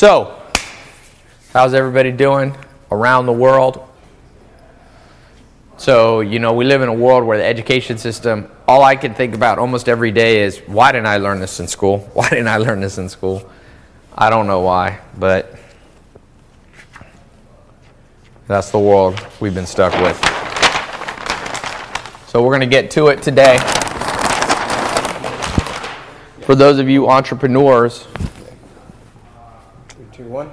So, how's everybody doing around the world? So, you know, we live in a world where the education system, all I can think about almost every day is why didn't I learn this in school? Why didn't I learn this in school? I don't know why, but that's the world we've been stuck with. So, we're going to get to it today. For those of you entrepreneurs, Three, two, one.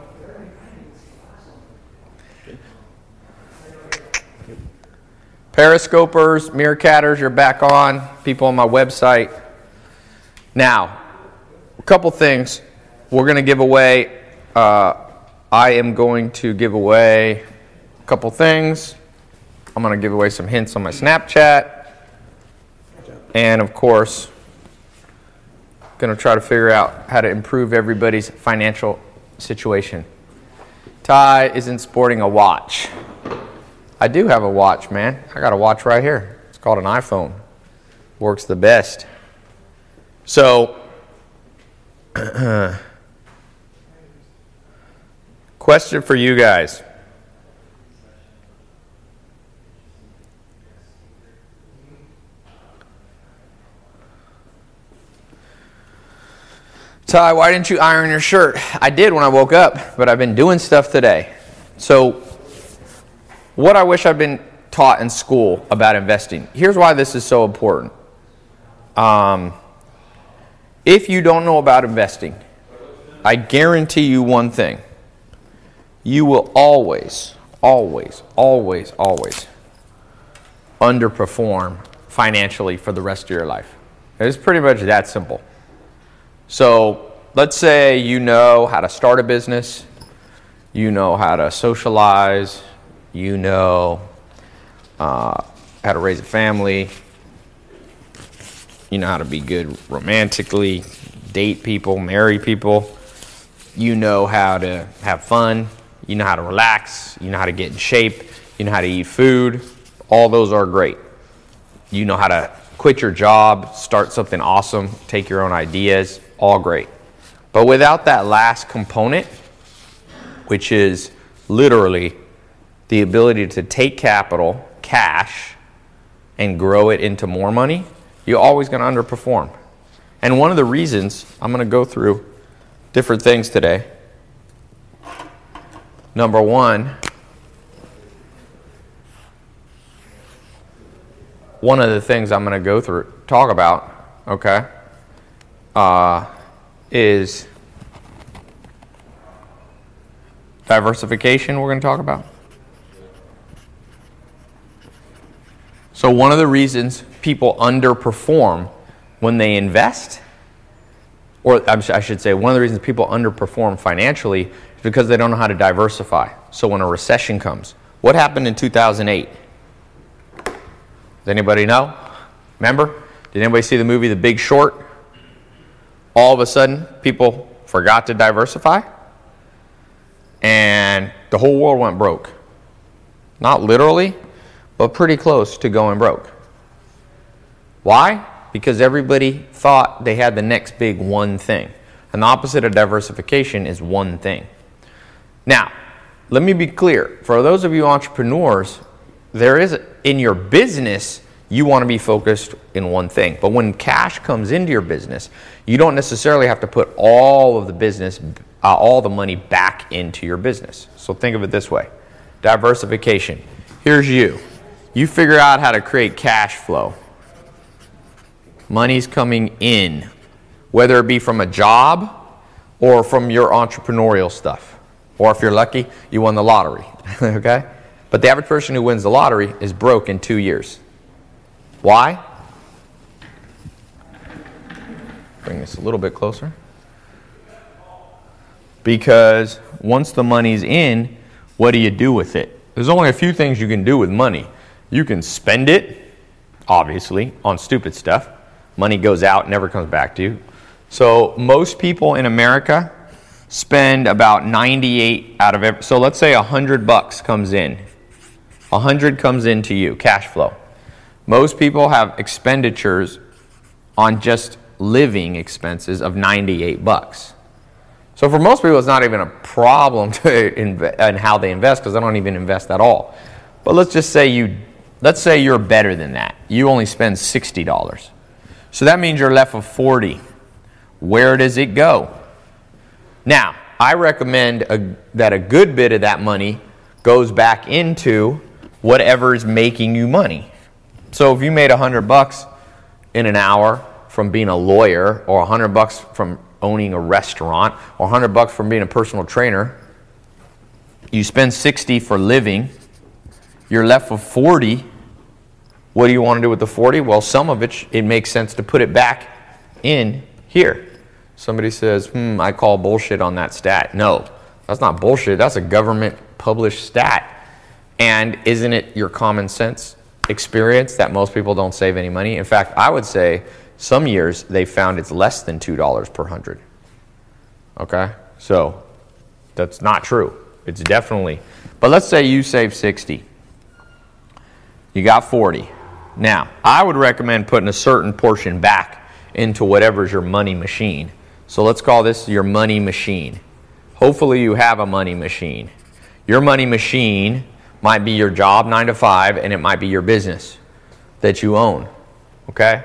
Periscopers, Meerkatters, you're back on. People on my website. Now, a couple things. We're going to give away, uh, I am going to give away a couple things. I'm going to give away some hints on my Snapchat. And of course, going to try to figure out how to improve everybody's financial situation. Ty isn't sporting a watch. I do have a watch, man. I got a watch right here. It's called an iPhone. Works the best. So, question for you guys. Ty, why didn't you iron your shirt? I did when I woke up, but I've been doing stuff today. So, what I wish I'd been taught in school about investing. Here's why this is so important. Um, if you don't know about investing, I guarantee you one thing you will always, always, always, always underperform financially for the rest of your life. It's pretty much that simple. So let's say you know how to start a business, you know how to socialize, you know uh, how to raise a family, you know how to be good romantically, date people, marry people, you know how to have fun, you know how to relax, you know how to get in shape, you know how to eat food. All those are great. You know how to quit your job, start something awesome, take your own ideas, all great. But without that last component, which is literally the ability to take capital, cash, and grow it into more money, you're always going to underperform. And one of the reasons I'm going to go through different things today. Number one, one of the things I'm going to go through, talk about, okay, uh, is diversification, we're going to talk about. So, one of the reasons people underperform when they invest, or I should say, one of the reasons people underperform financially is because they don't know how to diversify. So, when a recession comes, what happened in 2008? Does anybody know? Remember? Did anybody see the movie The Big Short? All of a sudden, people forgot to diversify, and the whole world went broke. Not literally, but pretty close to going broke. Why? Because everybody thought they had the next big one thing. And the opposite of diversification is one thing. Now, let me be clear. For those of you entrepreneurs, there is in your business, you want to be focused in one thing. But when cash comes into your business, you don't necessarily have to put all of the business, uh, all the money back into your business. So think of it this way diversification. Here's you. You figure out how to create cash flow. Money's coming in, whether it be from a job or from your entrepreneurial stuff. Or if you're lucky, you won the lottery. okay? But the average person who wins the lottery is broke in two years. Why? Bring this a little bit closer. Because once the money's in, what do you do with it? There's only a few things you can do with money. You can spend it, obviously, on stupid stuff. Money goes out, never comes back to you. So most people in America spend about 98 out of every. So let's say 100 bucks comes in. 100 comes into you, cash flow. Most people have expenditures on just living expenses of 98 bucks. So for most people, it's not even a problem to inve- and how they invest because they don't even invest at all. But let's just say you, let's say you're better than that. You only spend sixty dollars, so that means you're left with forty. Where does it go? Now, I recommend a, that a good bit of that money goes back into whatever is making you money. So if you made a hundred bucks in an hour from being a lawyer, or a hundred bucks from owning a restaurant, or a hundred bucks from being a personal trainer, you spend 60 for living, you're left with 40. What do you want to do with the 40? Well, some of it, it makes sense to put it back in here. Somebody says, hmm, I call bullshit on that stat. No, that's not bullshit. That's a government published stat. And isn't it your common sense experience that most people don't save any money? In fact, I would say some years they found it's less than $2 per hundred. Okay? So that's not true. It's definitely. But let's say you save 60. You got 40. Now, I would recommend putting a certain portion back into whatever's your money machine. So let's call this your money machine. Hopefully, you have a money machine. Your money machine might be your job, nine to five, and it might be your business that you own. Okay?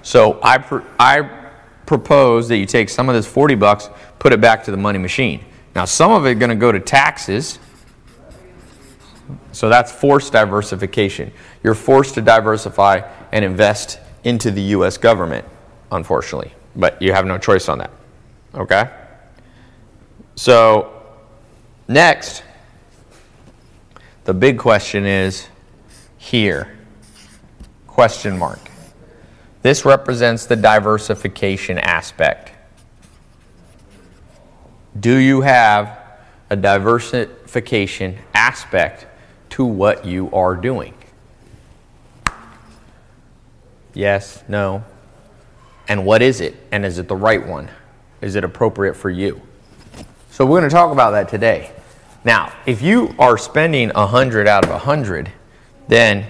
So I, pr- I propose that you take some of this 40 bucks, put it back to the money machine. Now, some of it going to go to taxes. So that's forced diversification. You're forced to diversify and invest into the U.S. government, unfortunately. But you have no choice on that. Okay? So, next, the big question is here. Question mark. This represents the diversification aspect. Do you have a diversification aspect to what you are doing? Yes, no. And what is it? And is it the right one? Is it appropriate for you? So we're going to talk about that today. Now, if you are spending 100 out of 100, then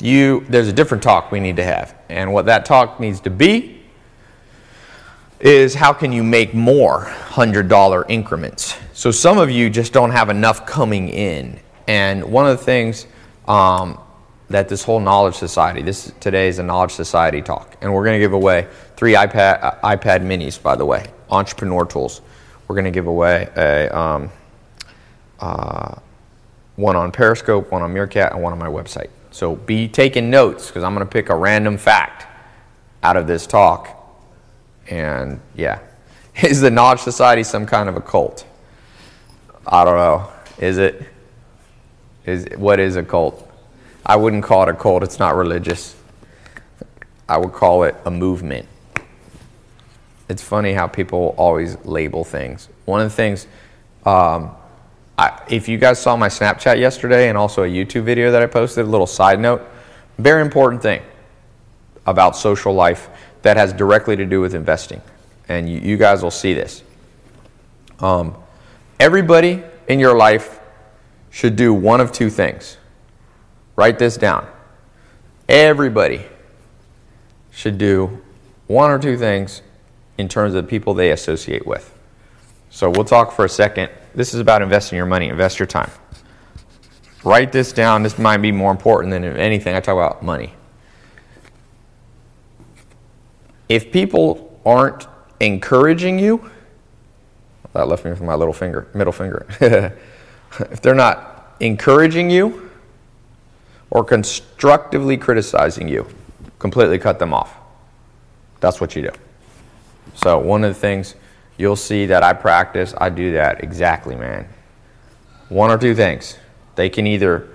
you there's a different talk we need to have. And what that talk needs to be is how can you make more $100 increments? So some of you just don't have enough coming in. And one of the things um, that this whole knowledge society, this today is a knowledge society talk, and we're going to give away three iPad uh, iPad minis, by the way, entrepreneur tools. We're going to give away a um, uh, one on Periscope, one on Meerkat, and one on my website. So be taking notes because I'm going to pick a random fact out of this talk. And yeah, is the Knowledge Society some kind of a cult? I don't know. Is it? Is what is a cult? I wouldn't call it a cult. It's not religious. I would call it a movement. It's funny how people always label things. One of the things um, I, if you guys saw my Snapchat yesterday and also a YouTube video that I posted, a little side note, very important thing about social life that has directly to do with investing. And you, you guys will see this. Um, everybody in your life should do one of two things. Write this down. Everybody should do one or two things in terms of the people they associate with. So we'll talk for a second this is about investing your money, invest your time. Write this down. This might be more important than anything. I talk about money. If people aren't encouraging you, that left me with my little finger, middle finger. if they're not encouraging you or constructively criticizing you, completely cut them off. That's what you do. So, one of the things you'll see that I practice, I do that exactly, man. One or two things. They can either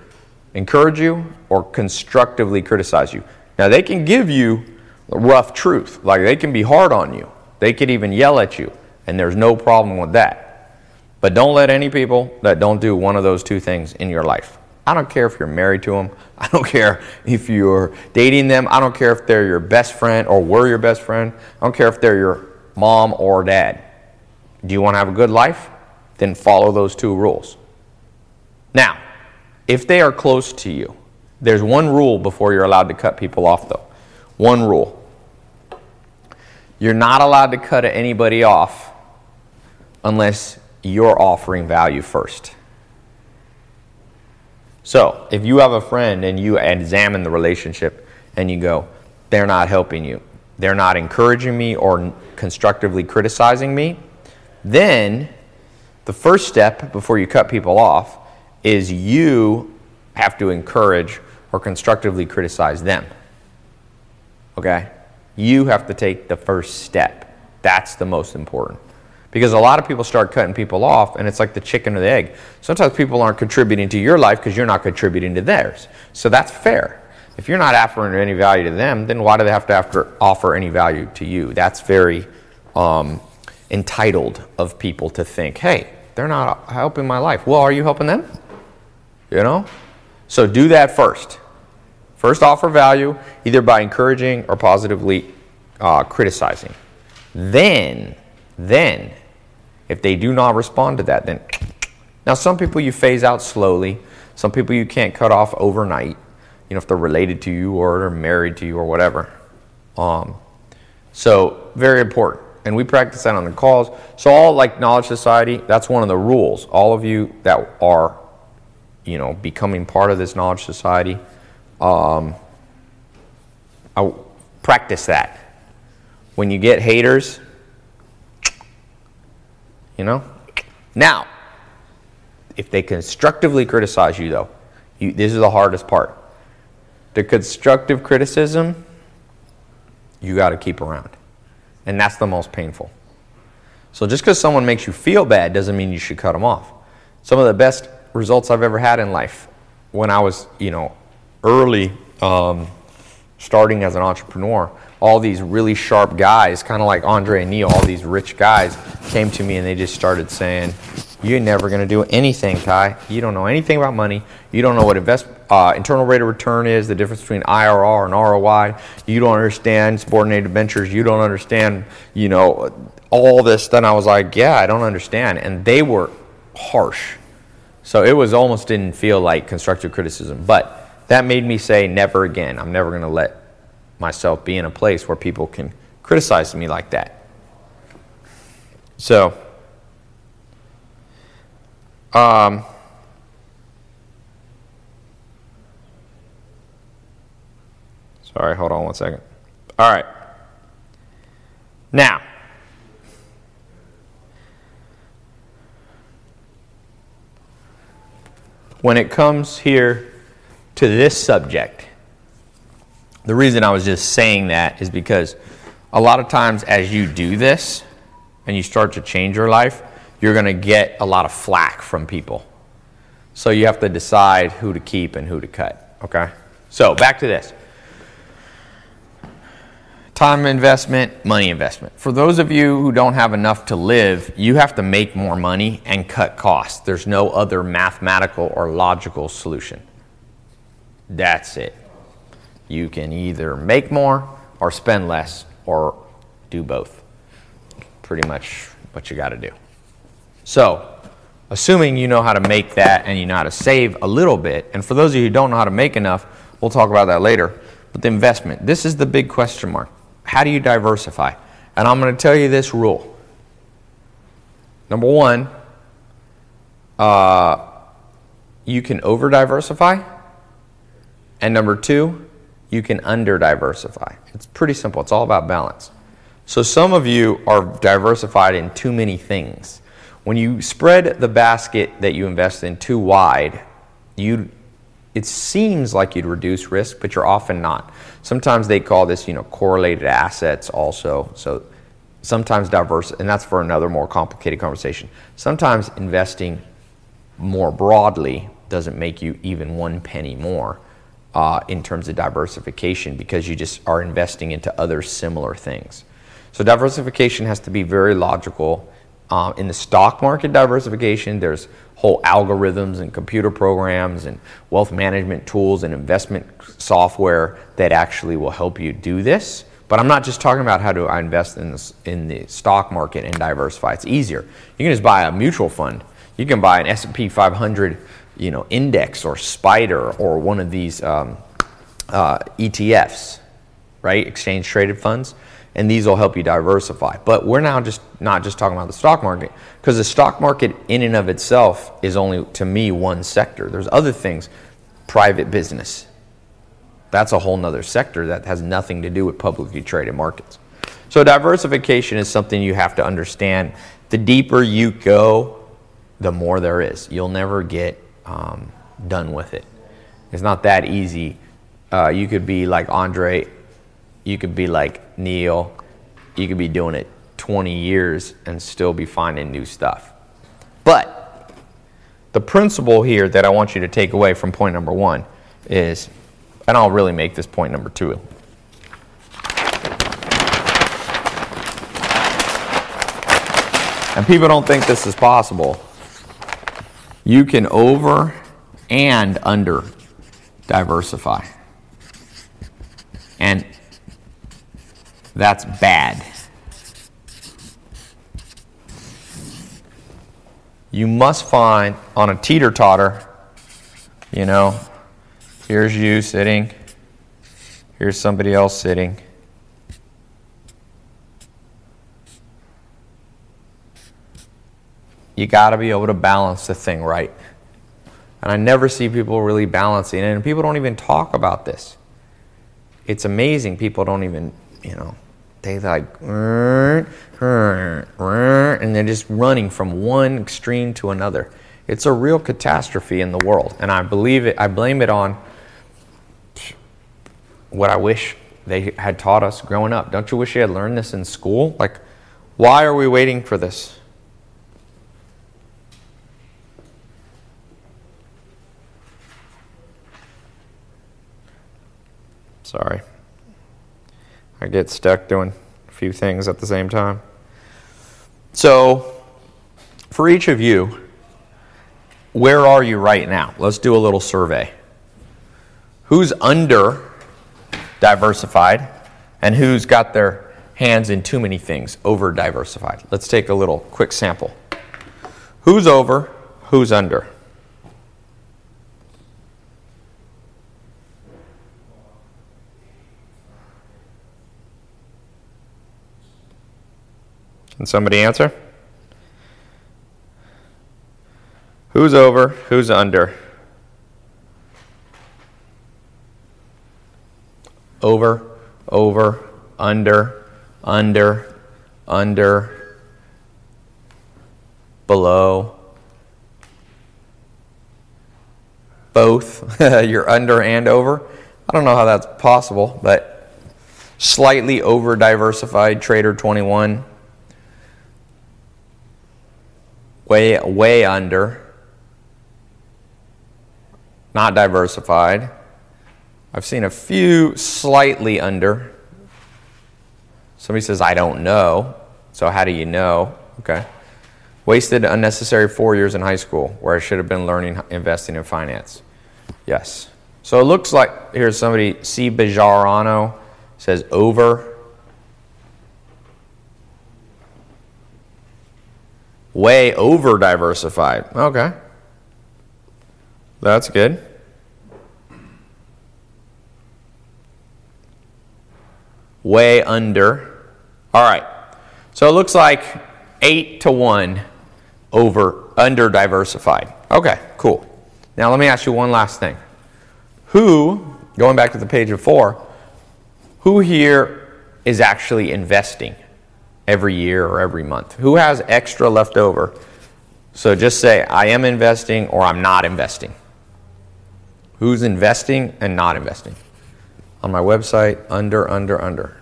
encourage you or constructively criticize you. Now, they can give you rough truth, like they can be hard on you, they could even yell at you, and there's no problem with that. But don't let any people that don't do one of those two things in your life. I don't care if you're married to them. I don't care if you're dating them. I don't care if they're your best friend or were your best friend. I don't care if they're your mom or dad. Do you want to have a good life? Then follow those two rules. Now, if they are close to you, there's one rule before you're allowed to cut people off, though. One rule. You're not allowed to cut anybody off unless you're offering value first. So, if you have a friend and you examine the relationship and you go, they're not helping you, they're not encouraging me or constructively criticizing me, then the first step before you cut people off is you have to encourage or constructively criticize them. Okay? You have to take the first step. That's the most important. Because a lot of people start cutting people off, and it's like the chicken or the egg. Sometimes people aren't contributing to your life because you're not contributing to theirs. So that's fair. If you're not offering any value to them, then why do they have to offer any value to you? That's very um, entitled of people to think, hey, they're not helping my life. Well, are you helping them? You know? So do that first. First, offer value either by encouraging or positively uh, criticizing. Then, then, if they do not respond to that, then now some people you phase out slowly. Some people you can't cut off overnight. You know, if they're related to you or they're married to you or whatever. Um, so very important, and we practice that on the calls. So all like Knowledge Society, that's one of the rules. All of you that are, you know, becoming part of this Knowledge Society, um, I practice that. When you get haters, you know? Now, if they constructively criticize you, though, you, this is the hardest part. The constructive criticism, you got to keep around. And that's the most painful. So just because someone makes you feel bad doesn't mean you should cut them off. Some of the best results I've ever had in life when I was, you know, early um, starting as an entrepreneur all these really sharp guys, kind of like Andre and Neil, all these rich guys came to me and they just started saying, You're never going to do anything, Ty. You don't know anything about money. You don't know what invest, uh, internal rate of return is, the difference between IRR and ROI. You don't understand subordinated ventures. You don't understand, you know, all this. Then I was like, Yeah, I don't understand. And they were harsh. So it was almost didn't feel like constructive criticism. But that made me say, Never again. I'm never going to let myself be in a place where people can criticize me like that. So, um, sorry, hold on one second. All right. Now, when it comes here to this subject, the reason I was just saying that is because a lot of times as you do this and you start to change your life, you're going to get a lot of flack from people. So you have to decide who to keep and who to cut. Okay? So back to this time investment, money investment. For those of you who don't have enough to live, you have to make more money and cut costs. There's no other mathematical or logical solution. That's it. You can either make more or spend less or do both. Pretty much what you got to do. So, assuming you know how to make that and you know how to save a little bit, and for those of you who don't know how to make enough, we'll talk about that later. But the investment, this is the big question mark. How do you diversify? And I'm going to tell you this rule. Number one, uh, you can over diversify. And number two, you can under diversify. It's pretty simple, it's all about balance. So, some of you are diversified in too many things. When you spread the basket that you invest in too wide, you it seems like you'd reduce risk, but you're often not. Sometimes they call this, you know, correlated assets also. So sometimes diverse, and that's for another more complicated conversation. Sometimes investing more broadly doesn't make you even one penny more uh, in terms of diversification because you just are investing into other similar things. So diversification has to be very logical. Um, in the stock market diversification, there's whole algorithms and computer programs and wealth management tools and investment software that actually will help you do this. But I'm not just talking about how to I invest in, this, in the stock market and diversify. It's easier. You can just buy a mutual fund. You can buy an S&P 500 you know, index or spider or one of these um, uh, ETFs, right? Exchange traded funds. and these will help you diversify. But we're now just not just talking about the stock market because the stock market in and of itself is only to me one sector. There's other things, private business. That's a whole nother sector that has nothing to do with publicly traded markets. So diversification is something you have to understand. The deeper you go, the more there is. You'll never get um, done with it. It's not that easy. Uh, you could be like Andre, you could be like Neil, you could be doing it 20 years and still be finding new stuff. But the principle here that I want you to take away from point number one is, and I'll really make this point number two. And people don't think this is possible. You can over and under diversify. And that's bad. You must find on a teeter totter, you know, here's you sitting, here's somebody else sitting. You got to be able to balance the thing right. And I never see people really balancing it, and people don't even talk about this. It's amazing. People don't even, you know, they like, and they're just running from one extreme to another. It's a real catastrophe in the world, and I believe it. I blame it on what I wish they had taught us growing up. Don't you wish you had learned this in school? Like, why are we waiting for this? Sorry. I get stuck doing a few things at the same time. So, for each of you, where are you right now? Let's do a little survey. Who's under diversified and who's got their hands in too many things, over diversified? Let's take a little quick sample. Who's over? Who's under? Can somebody answer? Who's over? Who's under? Over, over, under, under, under, below. Both. You're under and over. I don't know how that's possible, but slightly over diversified trader 21 way way under not diversified. I've seen a few slightly under. Somebody says i don't know. So how do you know? Okay. Wasted unnecessary four years in high school where i should have been learning investing in finance. Yes. So it looks like here's somebody c. Bajarano says over way over diversified. Okay. That's good. Way under. All right. So it looks like 8 to 1 over under diversified. Okay, cool. Now let me ask you one last thing. Who, going back to the page of 4, who here is actually investing? Every year or every month? Who has extra left over? So just say, I am investing or I'm not investing. Who's investing and not investing? On my website, under, under, under.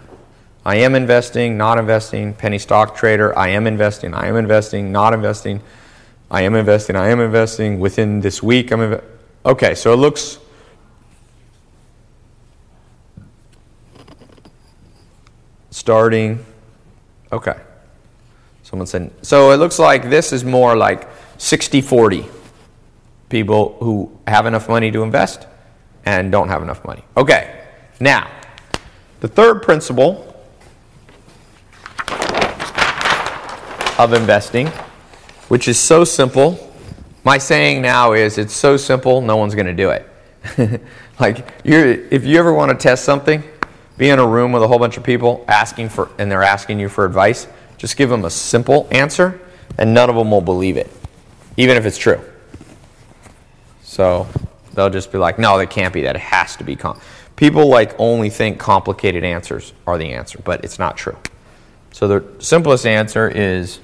I am investing, not investing, penny stock trader, I am investing, I am investing, not investing, I am investing, I am investing, within this week, I'm investing. Okay, so it looks starting Okay. Someone said, so it looks like this is more like 60 40 people who have enough money to invest and don't have enough money. Okay, now, the third principle of investing, which is so simple. My saying now is it's so simple, no one's going to do it. like, if you ever want to test something, be in a room with a whole bunch of people asking for, and they're asking you for advice, just give them a simple answer, and none of them will believe it, even if it's true. So they'll just be like, no, that can't be that. It has to be. Com-. People like only think complicated answers are the answer, but it's not true. So the simplest answer is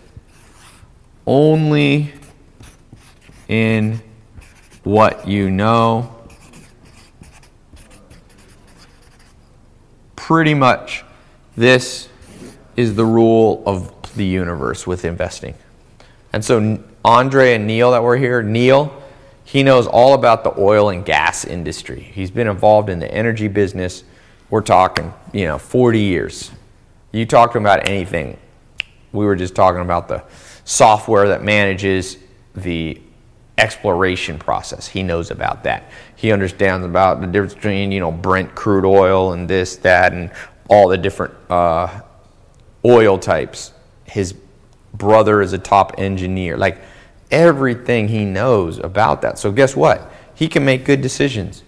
only in what you know. Pretty much, this is the rule of the universe with investing. And so, Andre and Neil that were here, Neil, he knows all about the oil and gas industry. He's been involved in the energy business. We're talking, you know, 40 years. You talk to him about anything. We were just talking about the software that manages the exploration process. He knows about that. He understands about the difference between, you know, Brent crude oil and this, that, and all the different uh, oil types. His brother is a top engineer. Like everything he knows about that. So guess what? He can make good decisions.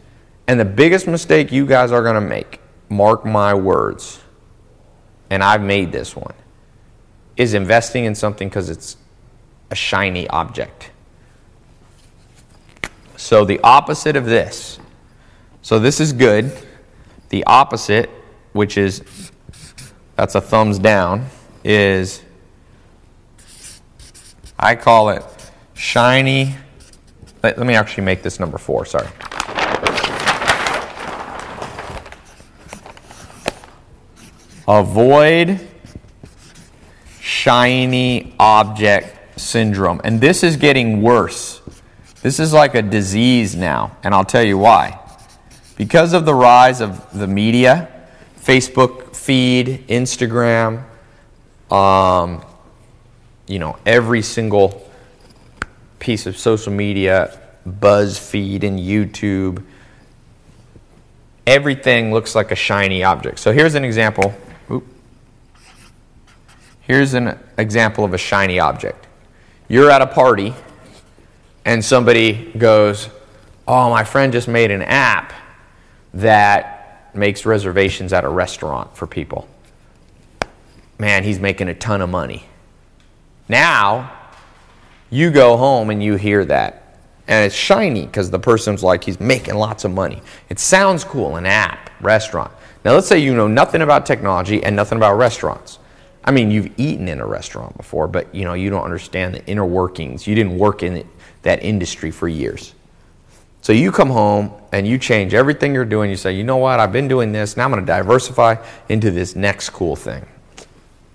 And the biggest mistake you guys are going to make, mark my words, and I've made this one, is investing in something because it's a shiny object. So the opposite of this. So this is good. The opposite, which is that's a thumbs down, is I call it shiny. Let, let me actually make this number four, sorry. Avoid shiny object syndrome. And this is getting worse. This is like a disease now, and I'll tell you why. Because of the rise of the media, Facebook feed, Instagram, um, you know, every single piece of social media, BuzzFeed and YouTube, everything looks like a shiny object. So here's an example. Oop. Here's an example of a shiny object. You're at a party and somebody goes, Oh, my friend just made an app that makes reservations at a restaurant for people. Man, he's making a ton of money. Now, you go home and you hear that. And it's shiny because the person's like, he's making lots of money. It sounds cool, an app, restaurant. Now, let's say you know nothing about technology and nothing about restaurants. I mean, you've eaten in a restaurant before, but you know, you don't understand the inner workings. You didn't work in that industry for years. So you come home and you change everything you're doing. You say, you know what, I've been doing this, now I'm going to diversify into this next cool thing.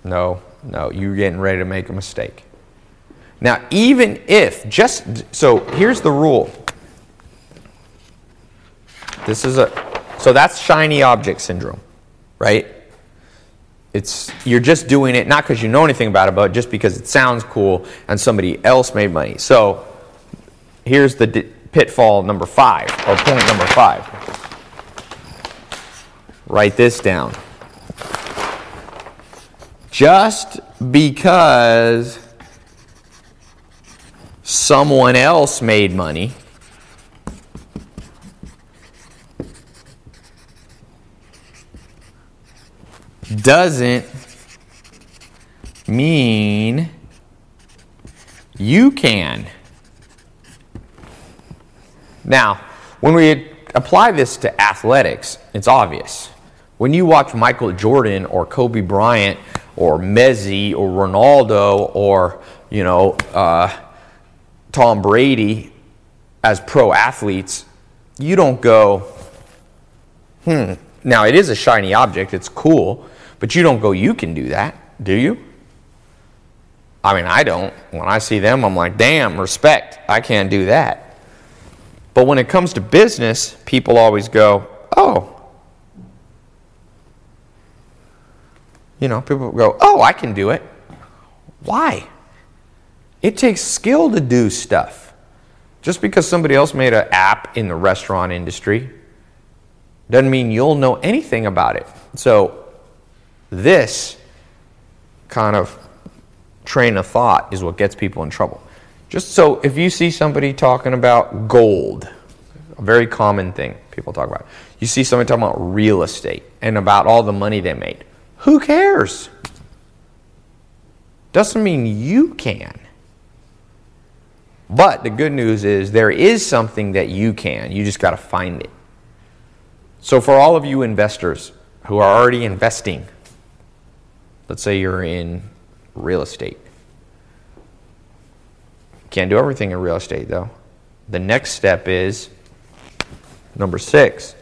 No, no, you're getting ready to make a mistake. Now, even if, just, so here's the rule. This is a, so that's shiny object syndrome, right? It's, you're just doing it not because you know anything about it, but just because it sounds cool and somebody else made money. So here's the pitfall number five, or point number five. Write this down. Just because someone else made money doesn't mean you can. Now, when we apply this to athletics, it's obvious. When you watch Michael Jordan or Kobe Bryant or Messi or Ronaldo or, you know, uh, Tom Brady as pro athletes, you don't go, hmm. Now, it is a shiny object, it's cool, but you don't go, you can do that, do you? I mean, I don't. When I see them, I'm like, damn, respect, I can't do that. But when it comes to business, people always go, oh. You know, people go, oh, I can do it. Why? It takes skill to do stuff. Just because somebody else made an app in the restaurant industry doesn't mean you'll know anything about it. So, this kind of train of thought is what gets people in trouble. Just so if you see somebody talking about gold, a very common thing, people talk about. You see somebody talking about real estate and about all the money they made. Who cares? Doesn't mean you can. But the good news is there is something that you can. You just got to find it. So, for all of you investors who are already investing, let's say you're in real estate. Can't do everything in real estate, though. The next step is number six.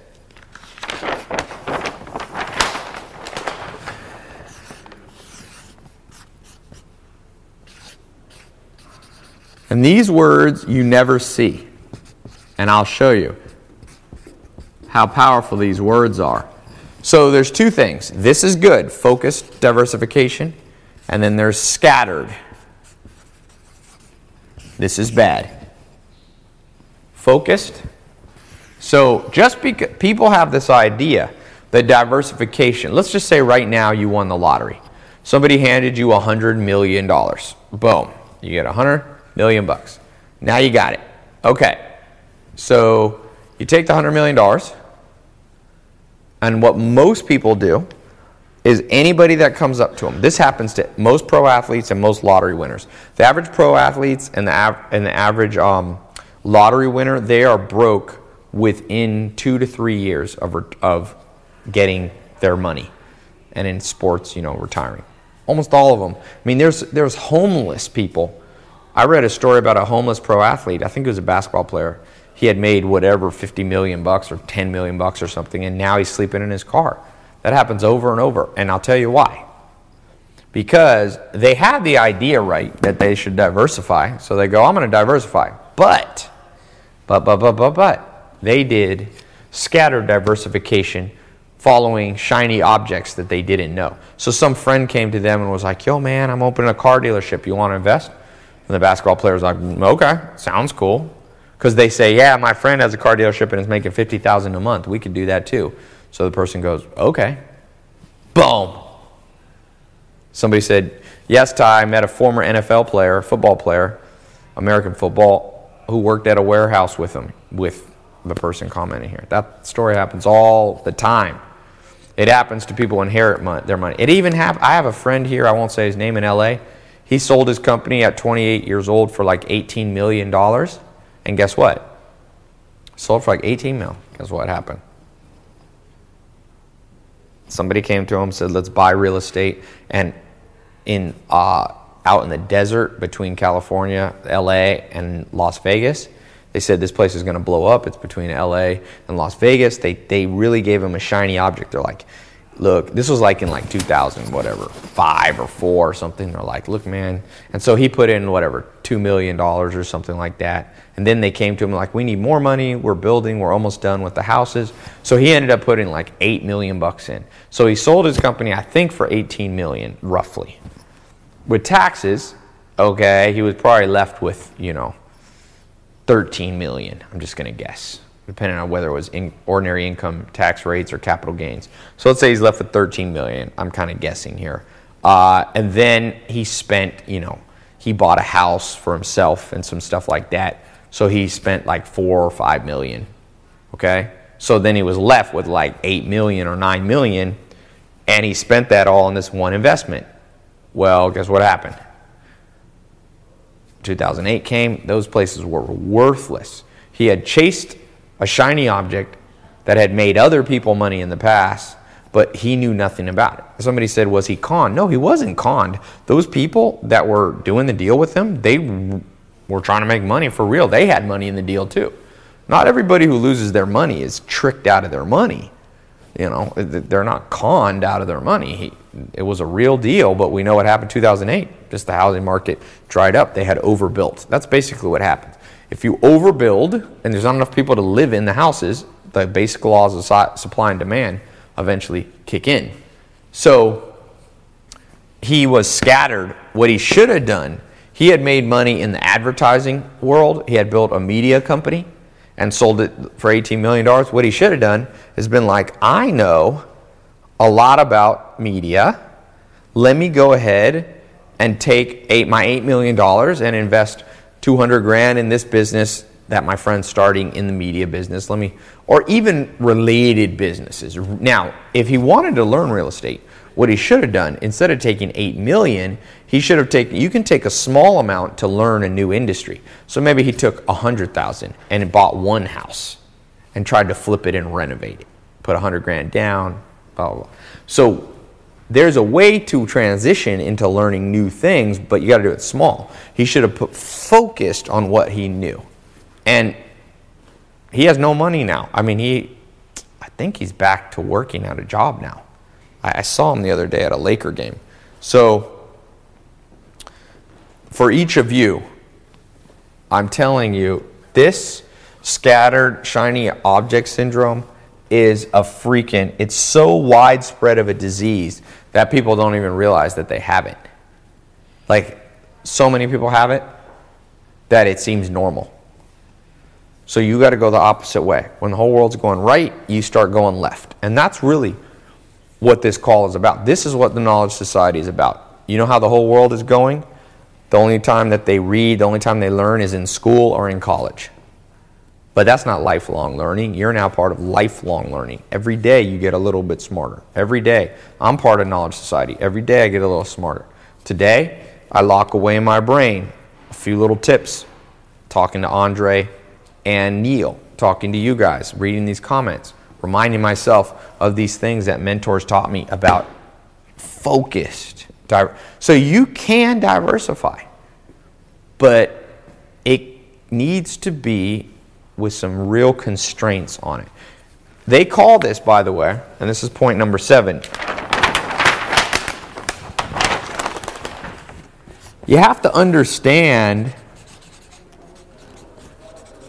And these words you never see. And I'll show you how powerful these words are. So there's two things. This is good, focused diversification, and then there's scattered. This is bad. Focused. So just because people have this idea that diversification, let's just say right now you won the lottery. Somebody handed you a $100 million. Boom. You get a 100 million bucks. Now you got it. Okay. So you take the $100 million, and what most people do is anybody that comes up to them. This happens to most pro athletes and most lottery winners. The average pro athletes and the, av- and the average um, lottery winner, they are broke within two to three years of, re- of getting their money. And in sports, you know, retiring. Almost all of them. I mean, there's, there's homeless people. I read a story about a homeless pro athlete. I think it was a basketball player. He had made whatever 50 million bucks or 10 million bucks or something, and now he's sleeping in his car. That happens over and over, and I'll tell you why. Because they have the idea right that they should diversify, so they go, I'm going to diversify. But, but, but, but, but, but, they did scattered diversification following shiny objects that they didn't know. So some friend came to them and was like, Yo, man, I'm opening a car dealership. You want to invest? And the basketball player was like, mm, Okay, sounds cool. Because they say, Yeah, my friend has a car dealership and is making 50000 a month. We could do that too. So the person goes, Okay. Boom. Somebody said, Yes, Ty, I met a former NFL player, football player, American football, who worked at a warehouse with him, with the person commenting here. That story happens all the time. It happens to people who inherit money, their money. It even happened. I have a friend here, I won't say his name in LA. He sold his company at 28 years old for like $18 million. And guess what? Sold for like 18 mil. Guess what happened? Somebody came to him said, "Let's buy real estate." And in uh, out in the desert between California, LA, and Las Vegas, they said this place is going to blow up. It's between LA and Las Vegas. They they really gave him a shiny object. They're like, "Look, this was like in like 2000 whatever, 5 or 4 or something." They're like, "Look, man." And so he put in whatever, 2 million dollars or something like that. And then they came to him like, "We need more money. We're building. We're almost done with the houses." So he ended up putting like 8 million bucks in. So he sold his company I think for 18 million roughly. With taxes, okay, he was probably left with, you know, 13 million, I'm just going to guess, depending on whether it was in ordinary income tax rates or capital gains. So let's say he's left with 13 million. I'm kind of guessing here. Uh, and then he spent, you know, he bought a house for himself and some stuff like that. So he spent like four or five million. Okay? So then he was left with like eight million or nine million, and he spent that all in this one investment. Well, guess what happened? 2008 came, those places were worthless. He had chased a shiny object that had made other people money in the past, but he knew nothing about it. Somebody said, Was he conned? No, he wasn't conned. Those people that were doing the deal with him, they were trying to make money for real. They had money in the deal too. Not everybody who loses their money is tricked out of their money. You know, they're not conned out of their money. He, it was a real deal, but we know what happened 2008. Just the housing market dried up. They had overbuilt. That's basically what happened. If you overbuild and there's not enough people to live in the houses, the basic laws of supply and demand eventually kick in. So he was scattered. What he should have done, he had made money in the advertising world. He had built a media company and sold it for $18 million. What he should have done has been like, I know a lot about media. Let me go ahead and take eight, my $8 million and invest 200 grand in this business that my friend's starting in the media business. Let me, or even related businesses. Now, if he wanted to learn real estate, what he should have done instead of taking 8 million, he should have taken you can take a small amount to learn a new industry. So maybe he took 100,000 and bought one house and tried to flip it and renovate it. Put 100 grand down, blah blah. blah. So there's a way to transition into learning new things, but you got to do it small. He should have put focused on what he knew. And he has no money now. I mean, he I think he's back to working at a job now. I, I saw him the other day at a Laker game. So, for each of you, I'm telling you, this scattered shiny object syndrome is a freaking, it's so widespread of a disease that people don't even realize that they have it. Like, so many people have it that it seems normal. So you got to go the opposite way. When the whole world's going right, you start going left. And that's really what this call is about. This is what the Knowledge Society is about. You know how the whole world is going? The only time that they read, the only time they learn is in school or in college. But that's not lifelong learning. You're now part of lifelong learning. Every day you get a little bit smarter. Every day. I'm part of Knowledge Society. Every day I get a little smarter. Today, I lock away in my brain a few little tips. Talking to Andre and Neil, talking to you guys, reading these comments reminding myself of these things that mentors taught me about focused. So you can diversify, but it needs to be with some real constraints on it. They call this, by the way, and this is point number seven. You have to understand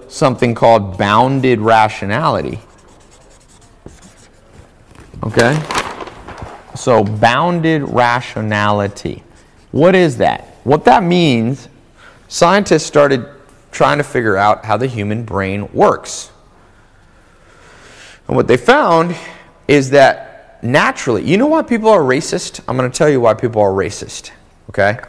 something called bounded rationality. Okay? So, bounded rationality. What is that? What that means, scientists started trying to figure out how the human brain works. And what they found is that naturally, you know why people are racist? I'm going to tell you why people are racist. Okay?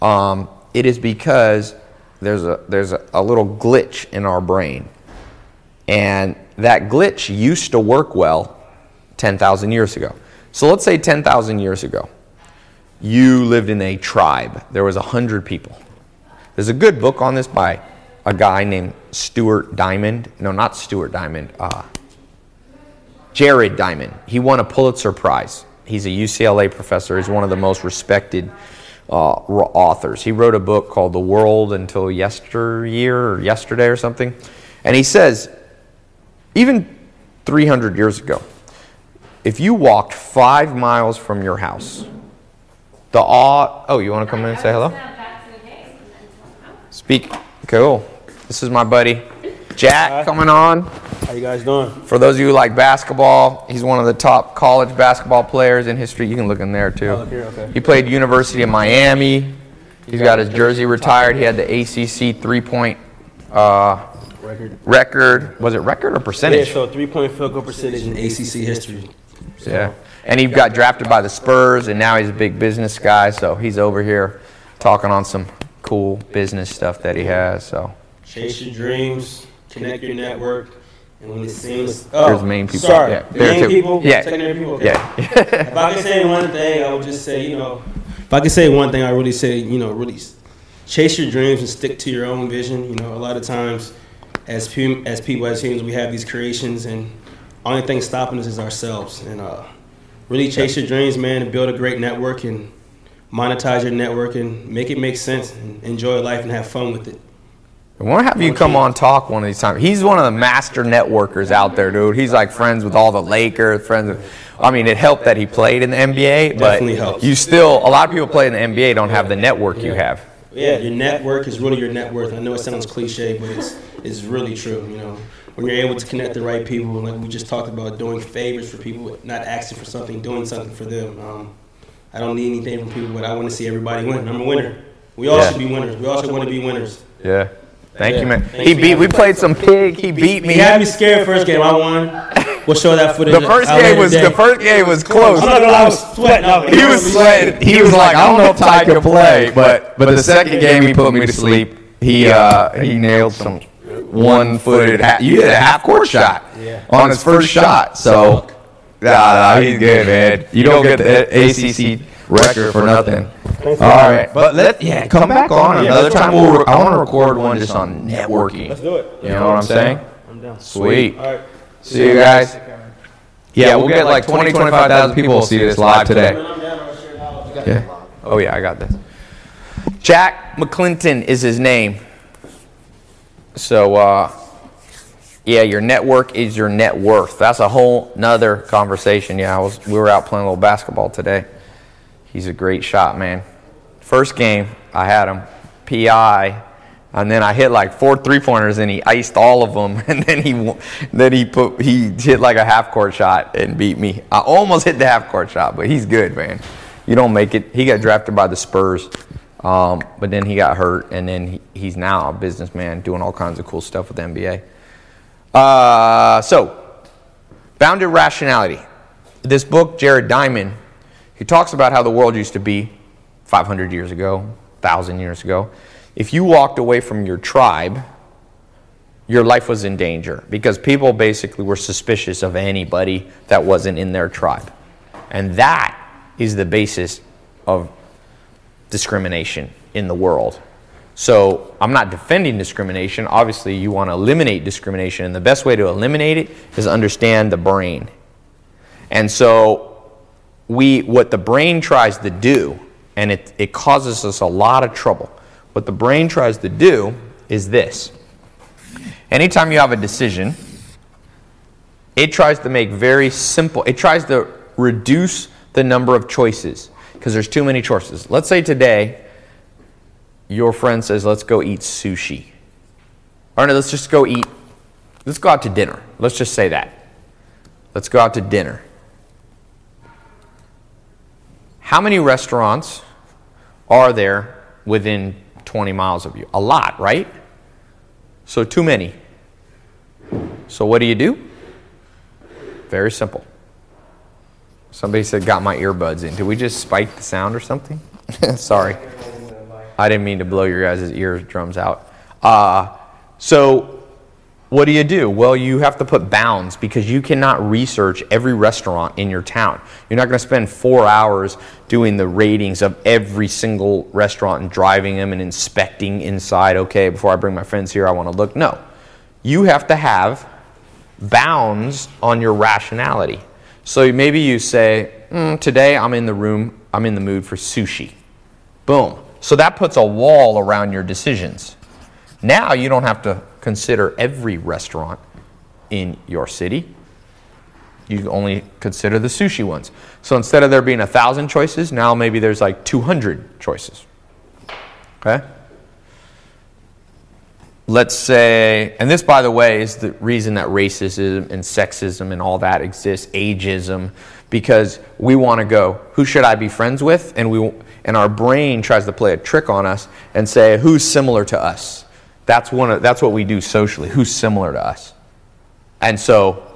Um, it is because there's a there's a, a little glitch in our brain, and that glitch used to work well 10,000 years ago. So let's say 10,000 years ago, you lived in a tribe. There was 100 people. There's a good book on this by a guy named Stuart Diamond. No, not Stuart Diamond. Uh, Jared Diamond. He won a Pulitzer Prize. He's a UCLA professor. He's one of the most respected uh, authors. He wrote a book called The World Until Yesteryear or Yesterday or something. And he says, even 300 years ago, if you walked five miles from your house, the awe. Oh, you want to come in and say hello? Speak. Cool. This is my buddy Jack Hi. coming on. How you guys doing? For those of you who like basketball, he's one of the top college basketball players in history. You can look in there too. Oh, here, okay. He played University of Miami. He's got his jersey retired. He had the ACC three-point uh, record. Record was it record or percentage? Yeah, so three-point field goal percentage in ACC history. So. Yeah. And he got drafted by the Spurs, and now he's a big business guy. So he's over here talking on some cool business stuff that he has. So chase your dreams, connect your network, and when it seems oh, there's main people. Sorry, yeah, main people, yeah, secondary people. Okay. Yeah. if I could say one thing, I would just say you know, if I could say one thing, I really say you know, really chase your dreams and stick to your own vision. You know, a lot of times as as people as humans, we have these creations and only thing stopping us is ourselves. And uh, really chase your dreams, man, and build a great network and monetize your networking, make it make sense and enjoy life and have fun with it. I want to have you come on talk one of these times. He's one of the master networkers out there, dude. He's like friends with all the Lakers, friends. With, I mean, it helped that he played in the NBA, but Definitely helps. you still a lot of people play in the NBA don't have the network you have. Yeah, your network is really your net worth. I know it sounds cliche, but it's it's really true. You know, when you're able to connect the right people, like we just talked about, doing favors for people, not asking for something, doing something for them. Um, I don't need anything from people, but I want to see everybody win. I'm a winner. We all yeah. should be winners. We all should want to be winners. Yeah. Thank yeah. you, man. Thanks, he beat. We played some pig. He beat me. He had me scared first game. I won. We'll show that footage. The first game was the first game was close. I'm not gonna lie, I was sweating. He was sweating. He was like, I don't know if Tai could play, but but the second game he put me to sleep. He uh, he nailed some one footed. You hit a half court shot Yeah. on his first shot. So, nah, nah, he's good, man. You don't get the ACC record for nothing. All right, but let yeah come back on another time. We'll re- I want to record one just on networking. Let's do it. You know what I'm saying? I'm down. Sweet. All right. See you guys. Yeah, we'll get like 20, 25,000 people will see this live today. I'm down. I'll share it out. Yeah. Oh yeah, I got this. Jack McClinton is his name. So uh, yeah, your network is your net worth. That's a whole nother conversation. Yeah, I was we were out playing a little basketball today. He's a great shot, man. First game, I had him PI, and then I hit like four three pointers, and he iced all of them. And then he then he put he hit like a half court shot and beat me. I almost hit the half court shot, but he's good, man. You don't make it. He got drafted by the Spurs, um, but then he got hurt, and then he, he's now a businessman doing all kinds of cool stuff with the NBA. Uh, so, bounded rationality. This book, Jared Diamond, he talks about how the world used to be 500 years ago, 1,000 years ago. If you walked away from your tribe, your life was in danger because people basically were suspicious of anybody that wasn't in their tribe. And that is the basis of discrimination in the world. So I'm not defending discrimination. Obviously, you want to eliminate discrimination, and the best way to eliminate it is understand the brain. And so we what the brain tries to do, and it, it causes us a lot of trouble. What the brain tries to do is this. Anytime you have a decision, it tries to make very simple, it tries to reduce the number of choices because there's too many choices. Let's say today your friend says, let's go eat sushi. Or no, let's just go eat, let's go out to dinner. Let's just say that. Let's go out to dinner. How many restaurants are there within 20 miles of you? A lot, right? So, too many. So, what do you do? Very simple. Somebody said, got my earbuds in. Did we just spike the sound or something? Sorry. I didn't mean to blow your guys' eardrums out. Uh, so, what do you do? Well, you have to put bounds because you cannot research every restaurant in your town. You're not going to spend four hours doing the ratings of every single restaurant and driving them and inspecting inside. Okay, before I bring my friends here, I want to look. No. You have to have bounds on your rationality. So maybe you say, mm, today I'm in the room, I'm in the mood for sushi. Boom. So that puts a wall around your decisions. Now you don't have to consider every restaurant in your city. You only consider the sushi ones. So instead of there being a thousand choices, now maybe there's like 200 choices. Okay? Let's say, and this, by the way, is the reason that racism and sexism and all that exists, ageism, because we want to go, who should I be friends with? And we, and our brain tries to play a trick on us and say, who's similar to us? That's, one of, that's what we do socially. Who's similar to us? And so,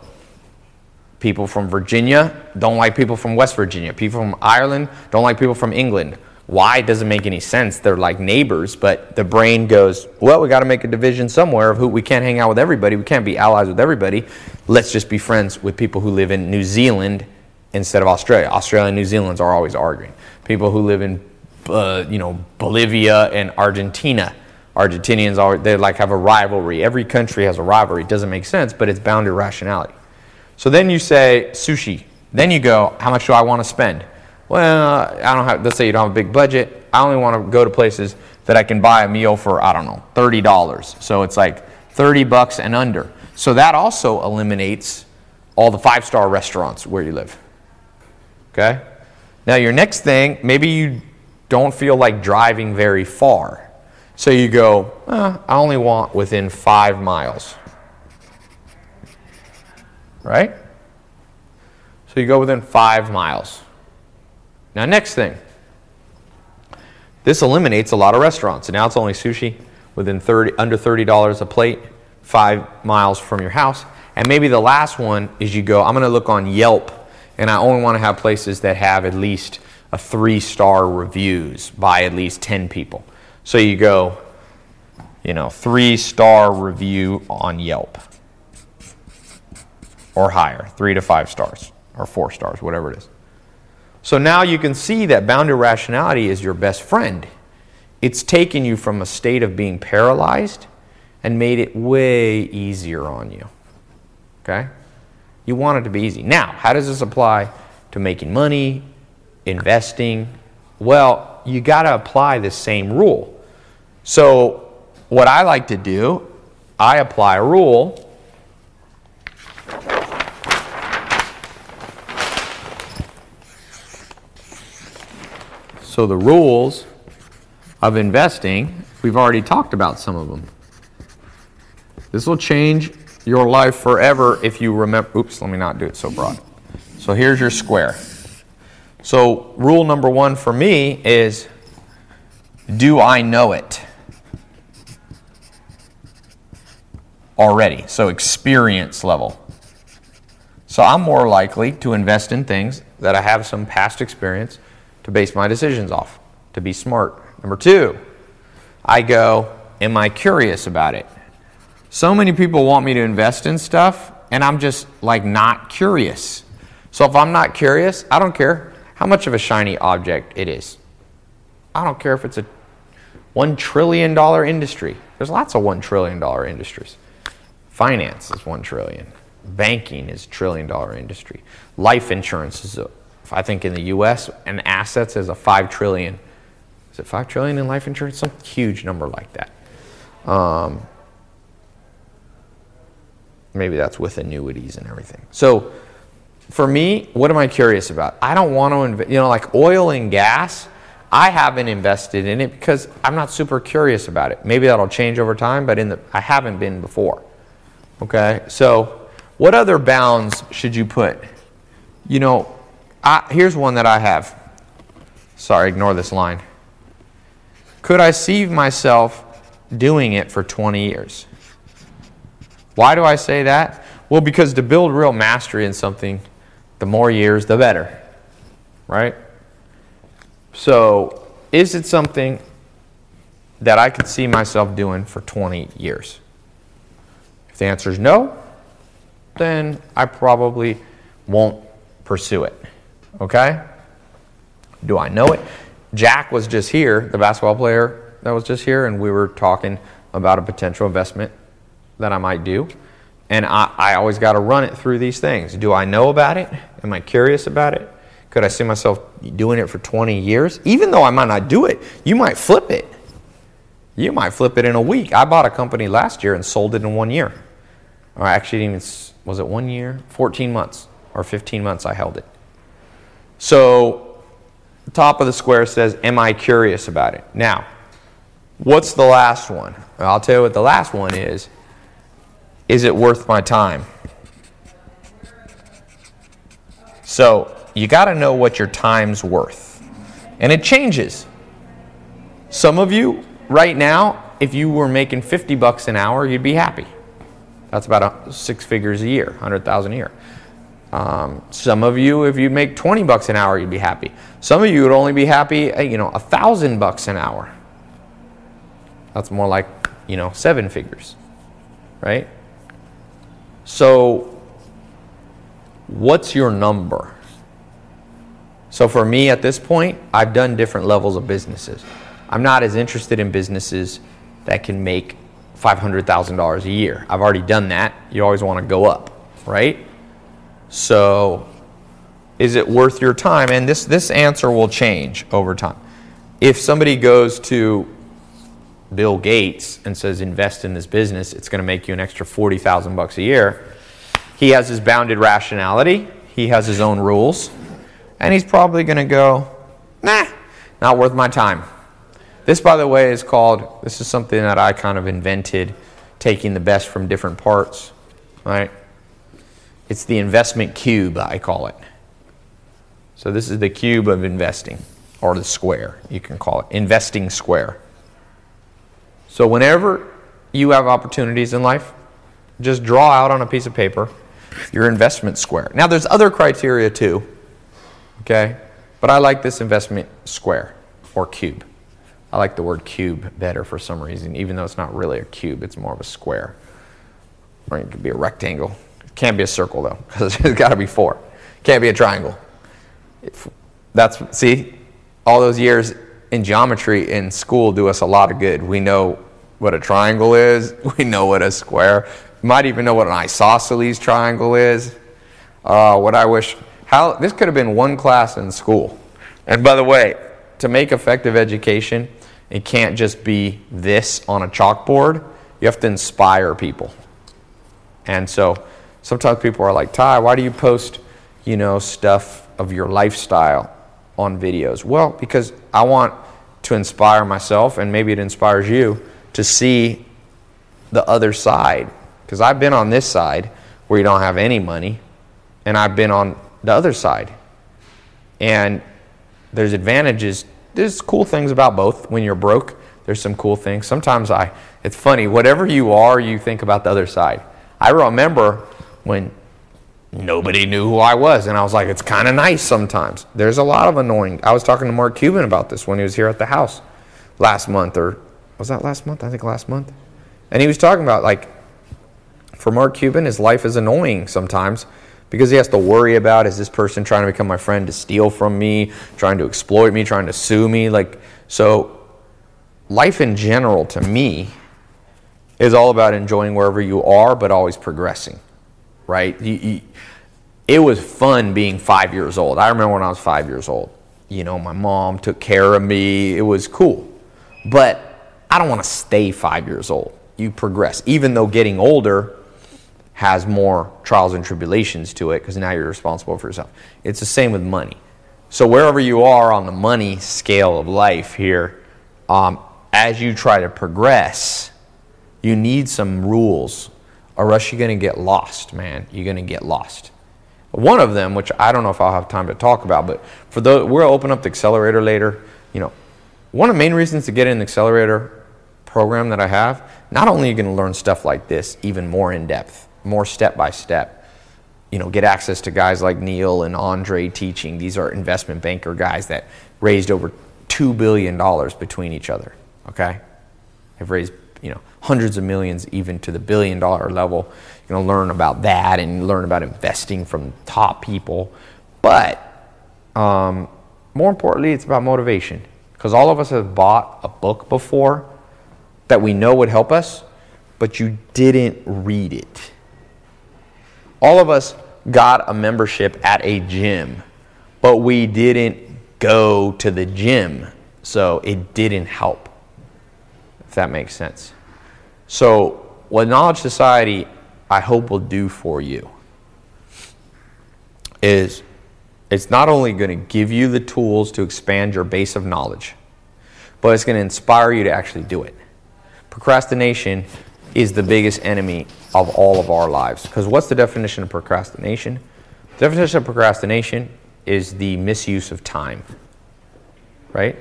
people from Virginia don't like people from West Virginia. People from Ireland don't like people from England. Why it doesn't make any sense. They're like neighbors, but the brain goes, well, we got to make a division somewhere of who we can't hang out with everybody. We can't be allies with everybody. Let's just be friends with people who live in New Zealand instead of Australia. Australia and New Zealand's are always arguing. People who live in, uh, you know, Bolivia and Argentina. Argentinians are they like have a rivalry. Every country has a rivalry. It doesn't make sense, but it's bound to rationality. So then you say sushi. Then you go, how much do I want to spend? Well, I don't have. Let's say you don't have a big budget. I only want to go to places that I can buy a meal for I don't know thirty dollars. So it's like thirty bucks and under. So that also eliminates all the five star restaurants where you live. Okay. Now your next thing, maybe you don't feel like driving very far. So you go, eh, I only want within five miles. Right? So you go within five miles. Now, next thing. This eliminates a lot of restaurants. Now it's only sushi within 30, under $30 a plate, five miles from your house. And maybe the last one is you go, I'm going to look on Yelp, and I only want to have places that have at least a three star reviews by at least 10 people. So you go, you know, three star review on Yelp or higher, three to five stars or four stars, whatever it is. So now you can see that bounded rationality is your best friend. It's taken you from a state of being paralyzed and made it way easier on you. Okay? You want it to be easy. Now, how does this apply to making money, investing? Well, you got to apply the same rule. So, what I like to do, I apply a rule. So, the rules of investing, we've already talked about some of them. This will change your life forever if you remember. Oops, let me not do it so broad. So here's your square. So, rule number one for me is do I know it already? So, experience level. So, I'm more likely to invest in things that I have some past experience to base my decisions off, to be smart. Number two, I go, Am I curious about it? So many people want me to invest in stuff, and I'm just like not curious. So if I'm not curious, I don't care how much of a shiny object it is. I don't care if it's a $1 trillion industry. There's lots of $1 trillion industries. Finance is 1 trillion. Banking is a trillion dollar industry. Life insurance is, a, I think in the US, and assets is a 5 trillion. Is it 5 trillion in life insurance? Some huge number like that. Um, maybe that's with annuities and everything. So for me, what am I curious about? I don't want to invest, you know, like oil and gas. I haven't invested in it because I'm not super curious about it. Maybe that'll change over time, but in the I haven't been before. Okay, so what other bounds should you put? You know, I, here's one that I have. Sorry, ignore this line. Could I see myself doing it for 20 years? Why do I say that? Well, because to build real mastery in something, the more years, the better. Right? So, is it something that I could see myself doing for 20 years? If the answer is no, then I probably won't pursue it. Okay? Do I know it? Jack was just here, the basketball player that was just here, and we were talking about a potential investment that I might do. And I, I always got to run it through these things. Do I know about it? Am I curious about it? Could I see myself doing it for 20 years? Even though I might not do it, you might flip it. You might flip it in a week. I bought a company last year and sold it in one year. Or actually, even was it one year? 14 months or 15 months I held it. So, top of the square says, Am I curious about it? Now, what's the last one? I'll tell you what the last one is is it worth my time? So you got to know what your time's worth. And it changes. Some of you, right now, if you were making 50 bucks an hour, you'd be happy. That's about six figures a year, 100,000 a year. Um, some of you, if you make 20 bucks an hour, you'd be happy. Some of you would only be happy, uh, you know, a thousand bucks an hour. That's more like, you know, seven figures, right? So, what's your number? So, for me at this point, I've done different levels of businesses. I'm not as interested in businesses that can make $500,000 a year. I've already done that. You always want to go up, right? So, is it worth your time? And this, this answer will change over time. If somebody goes to Bill Gates and says invest in this business, it's going to make you an extra 40,000 bucks a year. He has his bounded rationality, he has his own rules, and he's probably going to go, "Nah, not worth my time." This by the way is called this is something that I kind of invented taking the best from different parts, right? It's the investment cube, I call it. So this is the cube of investing or the square, you can call it investing square. So, whenever you have opportunities in life, just draw out on a piece of paper your investment square. Now, there's other criteria too, okay? But I like this investment square or cube. I like the word cube better for some reason, even though it's not really a cube, it's more of a square. Or it could be a rectangle. It can't be a circle though, because there's got to be four. It Can't be a triangle. If, that's see, all those years in geometry in school do us a lot of good. We know what a triangle is. We know what a square. Might even know what an isosceles triangle is. Uh, what I wish how this could have been one class in school. And by the way, to make effective education, it can't just be this on a chalkboard. You have to inspire people. And so sometimes people are like, Tai, why do you post, you know, stuff of your lifestyle on videos? Well, because I want to inspire myself and maybe it inspires you to see the other side. Because I've been on this side where you don't have any money, and I've been on the other side. And there's advantages. There's cool things about both. When you're broke, there's some cool things. Sometimes I, it's funny, whatever you are, you think about the other side. I remember when nobody knew who I was, and I was like, it's kind of nice sometimes. There's a lot of annoying. I was talking to Mark Cuban about this when he was here at the house last month, or was that last month? I think last month. And he was talking about like, for Mark Cuban, his life is annoying sometimes because he has to worry about is this person trying to become my friend to steal from me, trying to exploit me, trying to sue me. Like, so life in general to me is all about enjoying wherever you are, but always progressing, right? You, you, it was fun being five years old. I remember when I was five years old. You know, my mom took care of me. It was cool. But I don't want to stay five years old. You progress. Even though getting older, has more trials and tribulations to it because now you're responsible for yourself. It's the same with money. So, wherever you are on the money scale of life here, um, as you try to progress, you need some rules, or else you're going to get lost, man. You're going to get lost. One of them, which I don't know if I'll have time to talk about, but for those, we'll open up the accelerator later. You know, one of the main reasons to get in the accelerator program that I have, not only are you going to learn stuff like this even more in depth, more step by step. You know, get access to guys like Neil and Andre teaching. These are investment banker guys that raised over two billion dollars between each other. Okay, have raised you know hundreds of millions, even to the billion dollar level. You're gonna learn about that and learn about investing from top people. But um, more importantly, it's about motivation because all of us have bought a book before that we know would help us, but you didn't read it. All of us got a membership at a gym, but we didn't go to the gym, so it didn't help. If that makes sense. So, what Knowledge Society I hope will do for you is it's not only going to give you the tools to expand your base of knowledge, but it's going to inspire you to actually do it. Procrastination is the biggest enemy of all of our lives. Because what's the definition of procrastination? The definition of procrastination is the misuse of time, right?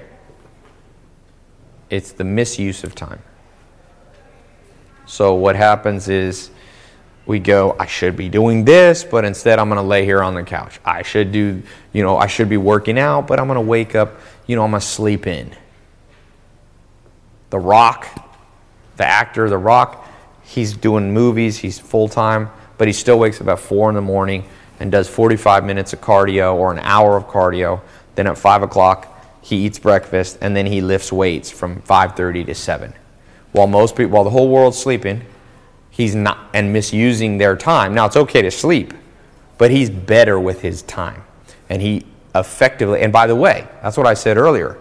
It's the misuse of time. So what happens is we go, I should be doing this, but instead I'm going to lay here on the couch. I should do, you know, I should be working out, but I'm going to wake up, you know, I'm going to sleep in. The Rock, the actor The Rock, he's doing movies, he's full time, but he still wakes up at 4 in the morning and does 45 minutes of cardio or an hour of cardio. Then at 5 o'clock, he eats breakfast and then he lifts weights from 5.30 to 7. While most people, while the whole world's sleeping, he's not, and misusing their time. Now, it's okay to sleep, but he's better with his time. And he effectively, and by the way, that's what I said earlier.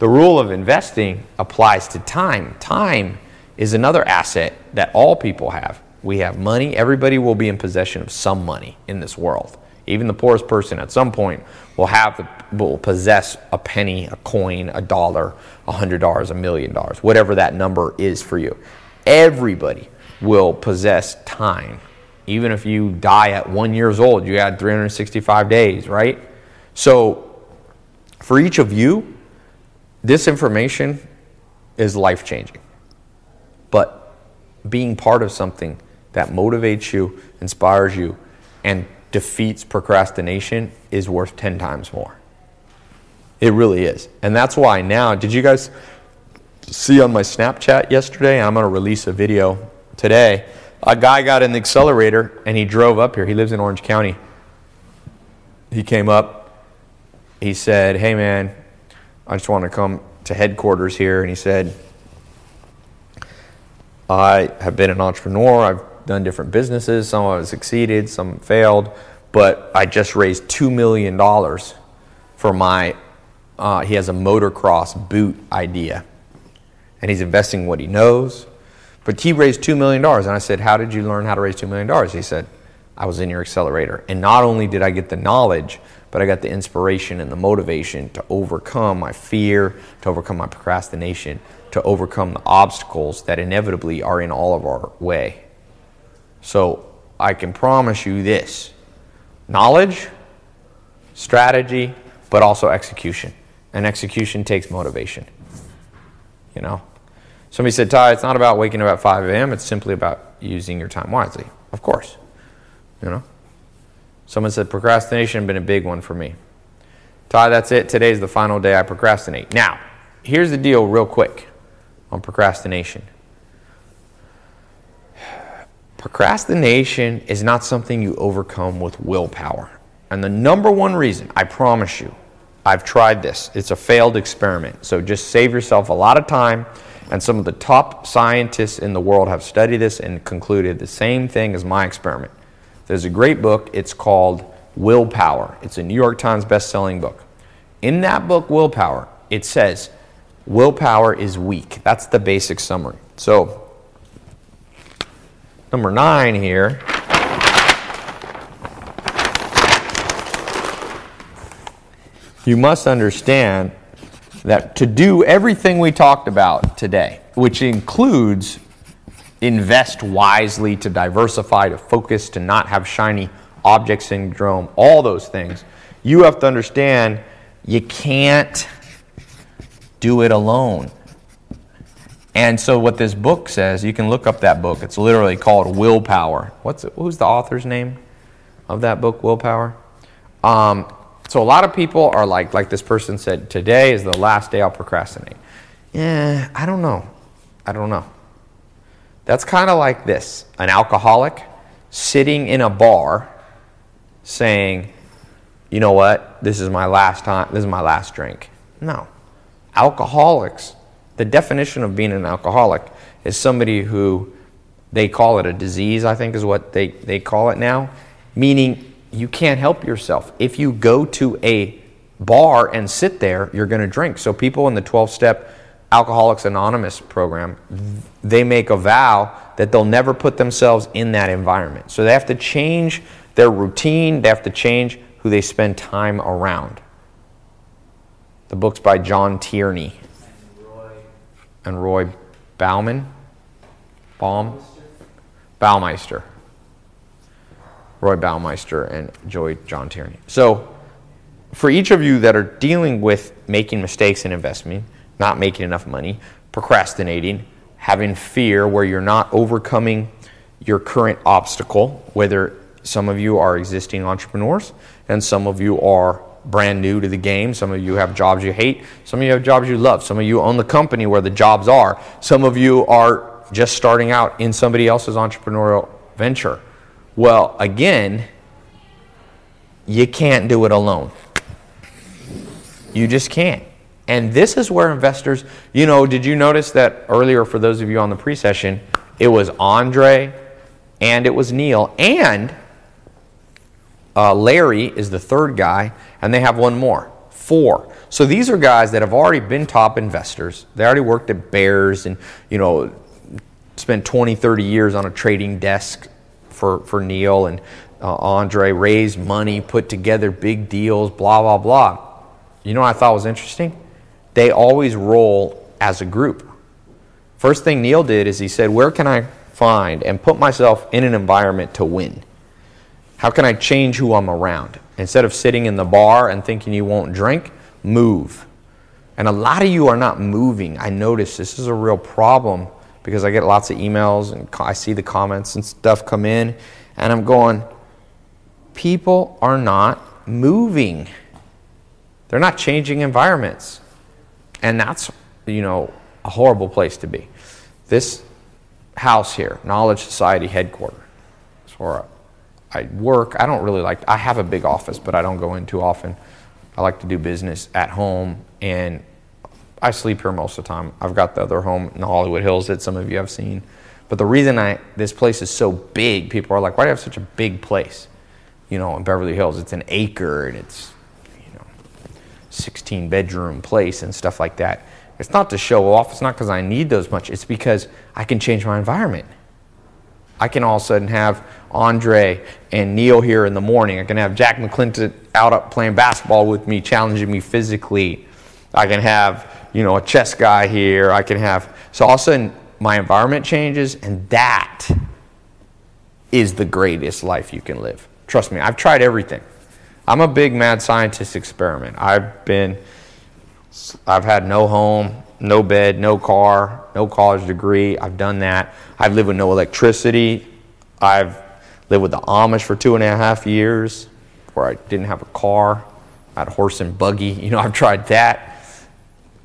The rule of investing applies to time. Time is another asset that all people have. We have money. Everybody will be in possession of some money in this world. Even the poorest person at some point will have the, will possess a penny, a coin, a dollar, a hundred dollars, a million dollars, whatever that number is for you. Everybody will possess time. Even if you die at one years old, you had 365 days, right? So for each of you, this information is life changing. But being part of something that motivates you, inspires you, and defeats procrastination is worth 10 times more. It really is. And that's why now, did you guys see on my Snapchat yesterday, I'm going to release a video today. A guy got in the accelerator and he drove up here. He lives in Orange County. He came up. He said, Hey, man, I just want to come to headquarters here. And he said, I have been an entrepreneur. I've done different businesses. Some of succeeded, some failed. But I just raised $2 million for my, uh, he has a motocross boot idea. And he's investing what he knows. But he raised $2 million. And I said, How did you learn how to raise $2 million? He said, I was in your accelerator. And not only did I get the knowledge, but I got the inspiration and the motivation to overcome my fear, to overcome my procrastination, to overcome the obstacles that inevitably are in all of our way. So I can promise you this knowledge, strategy, but also execution. And execution takes motivation. You know? Somebody said, Tai, it's not about waking up at 5 a.m., it's simply about using your time wisely. Of course. You know? Someone said, procrastination been a big one for me. Tai, that's it. Today's the final day I procrastinate. Now, here's the deal, real quick, on procrastination. Procrastination is not something you overcome with willpower. And the number one reason, I promise you, I've tried this. It's a failed experiment. So just save yourself a lot of time. And some of the top scientists in the world have studied this and concluded the same thing as my experiment. There's a great book. It's called Willpower. It's a New York Times best-selling book. In that book, Willpower, it says willpower is weak. That's the basic summary. So, number nine here you must understand that to do everything we talked about today, which includes invest wisely, to diversify, to focus, to not have shiny object syndrome, all those things, you have to understand you can't do it alone. And so, what this book says, you can look up that book. It's literally called Willpower. What's it, who's the author's name of that book, Willpower? Um, so a lot of people are like, like this person said, today is the last day I'll procrastinate. Yeah, I don't know. I don't know. That's kind of like this an alcoholic sitting in a bar saying, you know what, this is my last time, this is my last drink. No. Alcoholics, the definition of being an alcoholic is somebody who they call it a disease, I think is what they, they call it now, meaning you can't help yourself. If you go to a bar and sit there, you're going to drink. So people in the 12 step Alcoholics Anonymous program, they make a vow that they'll never put themselves in that environment. So they have to change their routine, they have to change who they spend time around. The book's by John Tierney and Roy Bauman. Baum? Baumeister. Roy Baumeister and Joy John Tierney. So, for each of you that are dealing with making mistakes in investing, not making enough money, procrastinating, having fear where you're not overcoming your current obstacle, whether some of you are existing entrepreneurs and some of you are brand new to the game. Some of you have jobs you hate. Some of you have jobs you love. Some of you own the company where the jobs are. Some of you are just starting out in somebody else's entrepreneurial venture. Well, again, you can't do it alone. You just can't. And this is where investors, you know, did you notice that earlier for those of you on the pre session, it was Andre and it was Neil and uh, Larry is the third guy, and they have one more. Four. So these are guys that have already been top investors. They already worked at Bears and, you know, spent 20, 30 years on a trading desk for, for Neil and uh, Andre, raised money, put together big deals, blah, blah, blah. You know what I thought was interesting? They always roll as a group. First thing Neil did is he said, Where can I find and put myself in an environment to win? How can I change who I'm around? Instead of sitting in the bar and thinking you won't drink, move. And a lot of you are not moving. I notice this is a real problem because I get lots of emails and I see the comments and stuff come in, and I'm going, people are not moving. They're not changing environments. And that's, you know, a horrible place to be. This house here, Knowledge Society headquarters, is where I work. I don't really like, I have a big office, but I don't go in too often. I like to do business at home, and I sleep here most of the time. I've got the other home in the Hollywood Hills that some of you have seen. But the reason I this place is so big, people are like, why do you have such a big place? You know, in Beverly Hills, it's an acre and it's, you know, 16 bedroom place and stuff like that. It's not to show off. It's not because I need those much. It's because I can change my environment. I can all of a sudden have Andre and Neil here in the morning. I can have Jack McClinton out up playing basketball with me, challenging me physically. I can have, you know, a chess guy here. I can have, so all of a sudden my environment changes, and that is the greatest life you can live. Trust me, I've tried everything. I'm a big mad scientist experiment. I've been, I've had no home, no bed, no car, no college degree. I've done that. I've lived with no electricity. I've lived with the Amish for two and a half years where I didn't have a car. I had a horse and buggy. You know, I've tried that.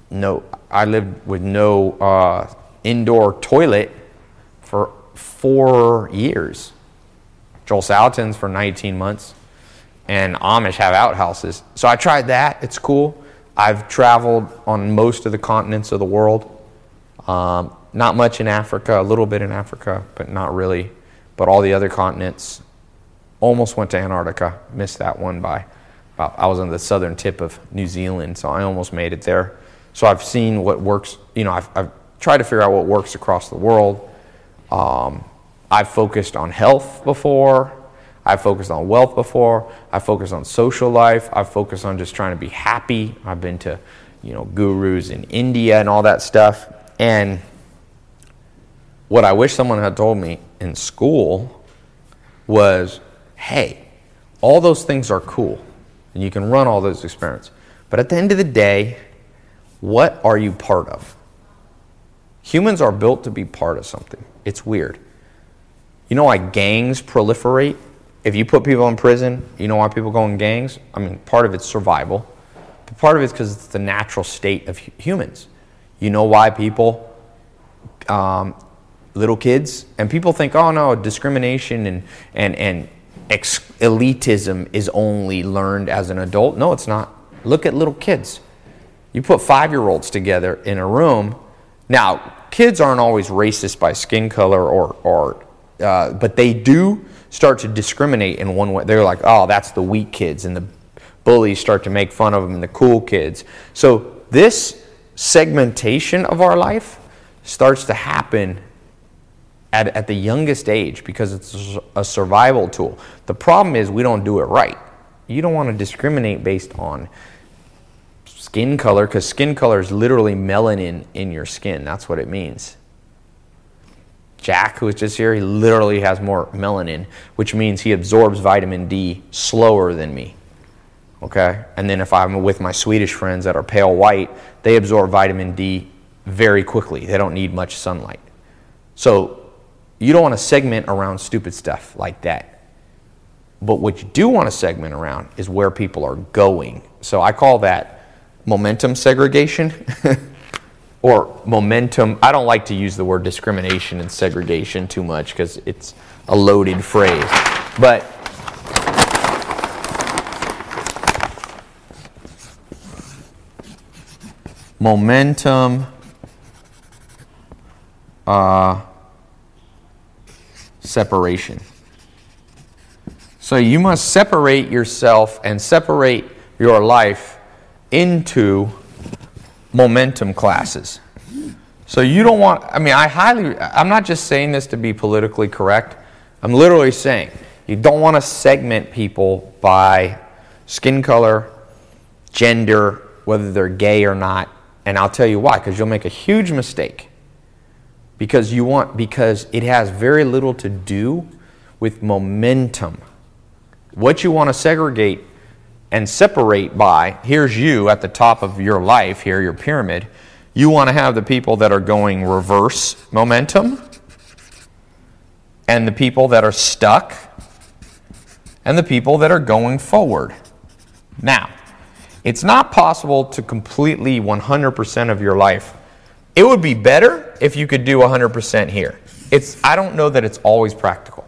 No, I lived with no uh, indoor toilet for four years. Joel Salatin's for 19 months, and Amish have outhouses. So I tried that. It's cool. I've traveled on most of the continents of the world. Um, not much in Africa, a little bit in Africa, but not really. But all the other continents. Almost went to Antarctica, missed that one by about, I was on the southern tip of New Zealand, so I almost made it there. So I've seen what works, you know, I've, I've tried to figure out what works across the world. Um, I've focused on health before. I've focused on wealth before. I've focused on social life. I've focused on just trying to be happy. I've been to, you know, gurus in India and all that stuff. And what I wish someone had told me in school was, hey, all those things are cool and you can run all those experiments. But at the end of the day, what are you part of? Humans are built to be part of something. It's weird. You know why gangs proliferate? If you put people in prison, you know why people go in gangs? I mean, part of it's survival, but part of it's because it's the natural state of humans. You know why people, um, little kids, and people think, oh no, discrimination and, and, and ex- elitism is only learned as an adult. No, it's not. Look at little kids. You put five year olds together in a room. Now, kids aren't always racist by skin color or, or uh, but they do start to discriminate in one way. They're like, oh, that's the weak kids, and the bullies start to make fun of them, and the cool kids. So this segmentation of our life starts to happen at, at the youngest age because it's a survival tool. The problem is we don't do it right. You don't want to discriminate based on skin color because skin color is literally melanin in your skin. That's what it means. Jack, who is just here, he literally has more melanin, which means he absorbs vitamin D slower than me. Okay? And then if I'm with my Swedish friends that are pale white, they absorb vitamin D very quickly. They don't need much sunlight. So you don't want to segment around stupid stuff like that. But what you do want to segment around is where people are going. So I call that momentum segregation. or momentum. I don't like to use the word discrimination and segregation too much because it's a loaded phrase. But momentum uh, separation. So you must separate yourself and separate your life into momentum classes. So you don't want, I mean, I highly, I'm not just saying this to be politically correct. I'm literally saying you don't want to segment people by skin color, gender, whether they're gay or not. And I'll tell you why, because you'll make a huge mistake. Because you want, because it has very little to do with momentum. What you want to segregate and separate by here's you at the top of your life, here, your pyramid. You want to have the people that are going reverse momentum, and the people that are stuck, and the people that are going forward. Now, it's not possible to completely 100% of your life It would be better if you could do 100% here. It's, I don't know that it's always practical.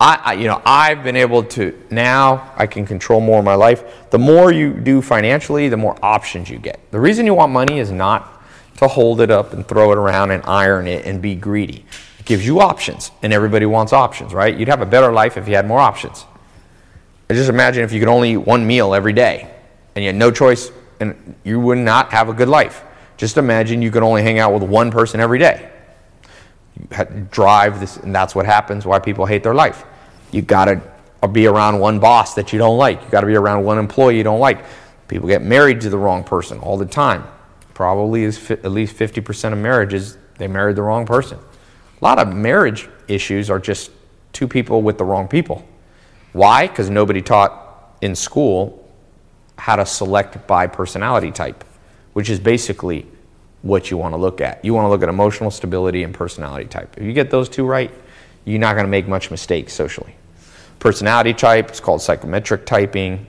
I, I, you know, I've been able to now I can control more of my life. The more you do financially, the more options you get. The reason you want money is not to hold it up and throw it around and iron it and be greedy. It gives you options, and everybody wants options, right? You'd have a better life if you had more options. I just imagine if you could only eat one meal every day and you had no choice, and you would not have a good life. Just imagine you could only hang out with one person every day. Drive this, and that's what happens. Why people hate their life. You got to be around one boss that you don't like. You got to be around one employee you don't like. People get married to the wrong person all the time. Probably is at least 50% of marriages they married the wrong person. A lot of marriage issues are just two people with the wrong people. Why? Because nobody taught in school how to select by personality type, which is basically what you want to look at. You want to look at emotional stability and personality type. If you get those two right, you're not going to make much mistakes socially. Personality type is called psychometric typing.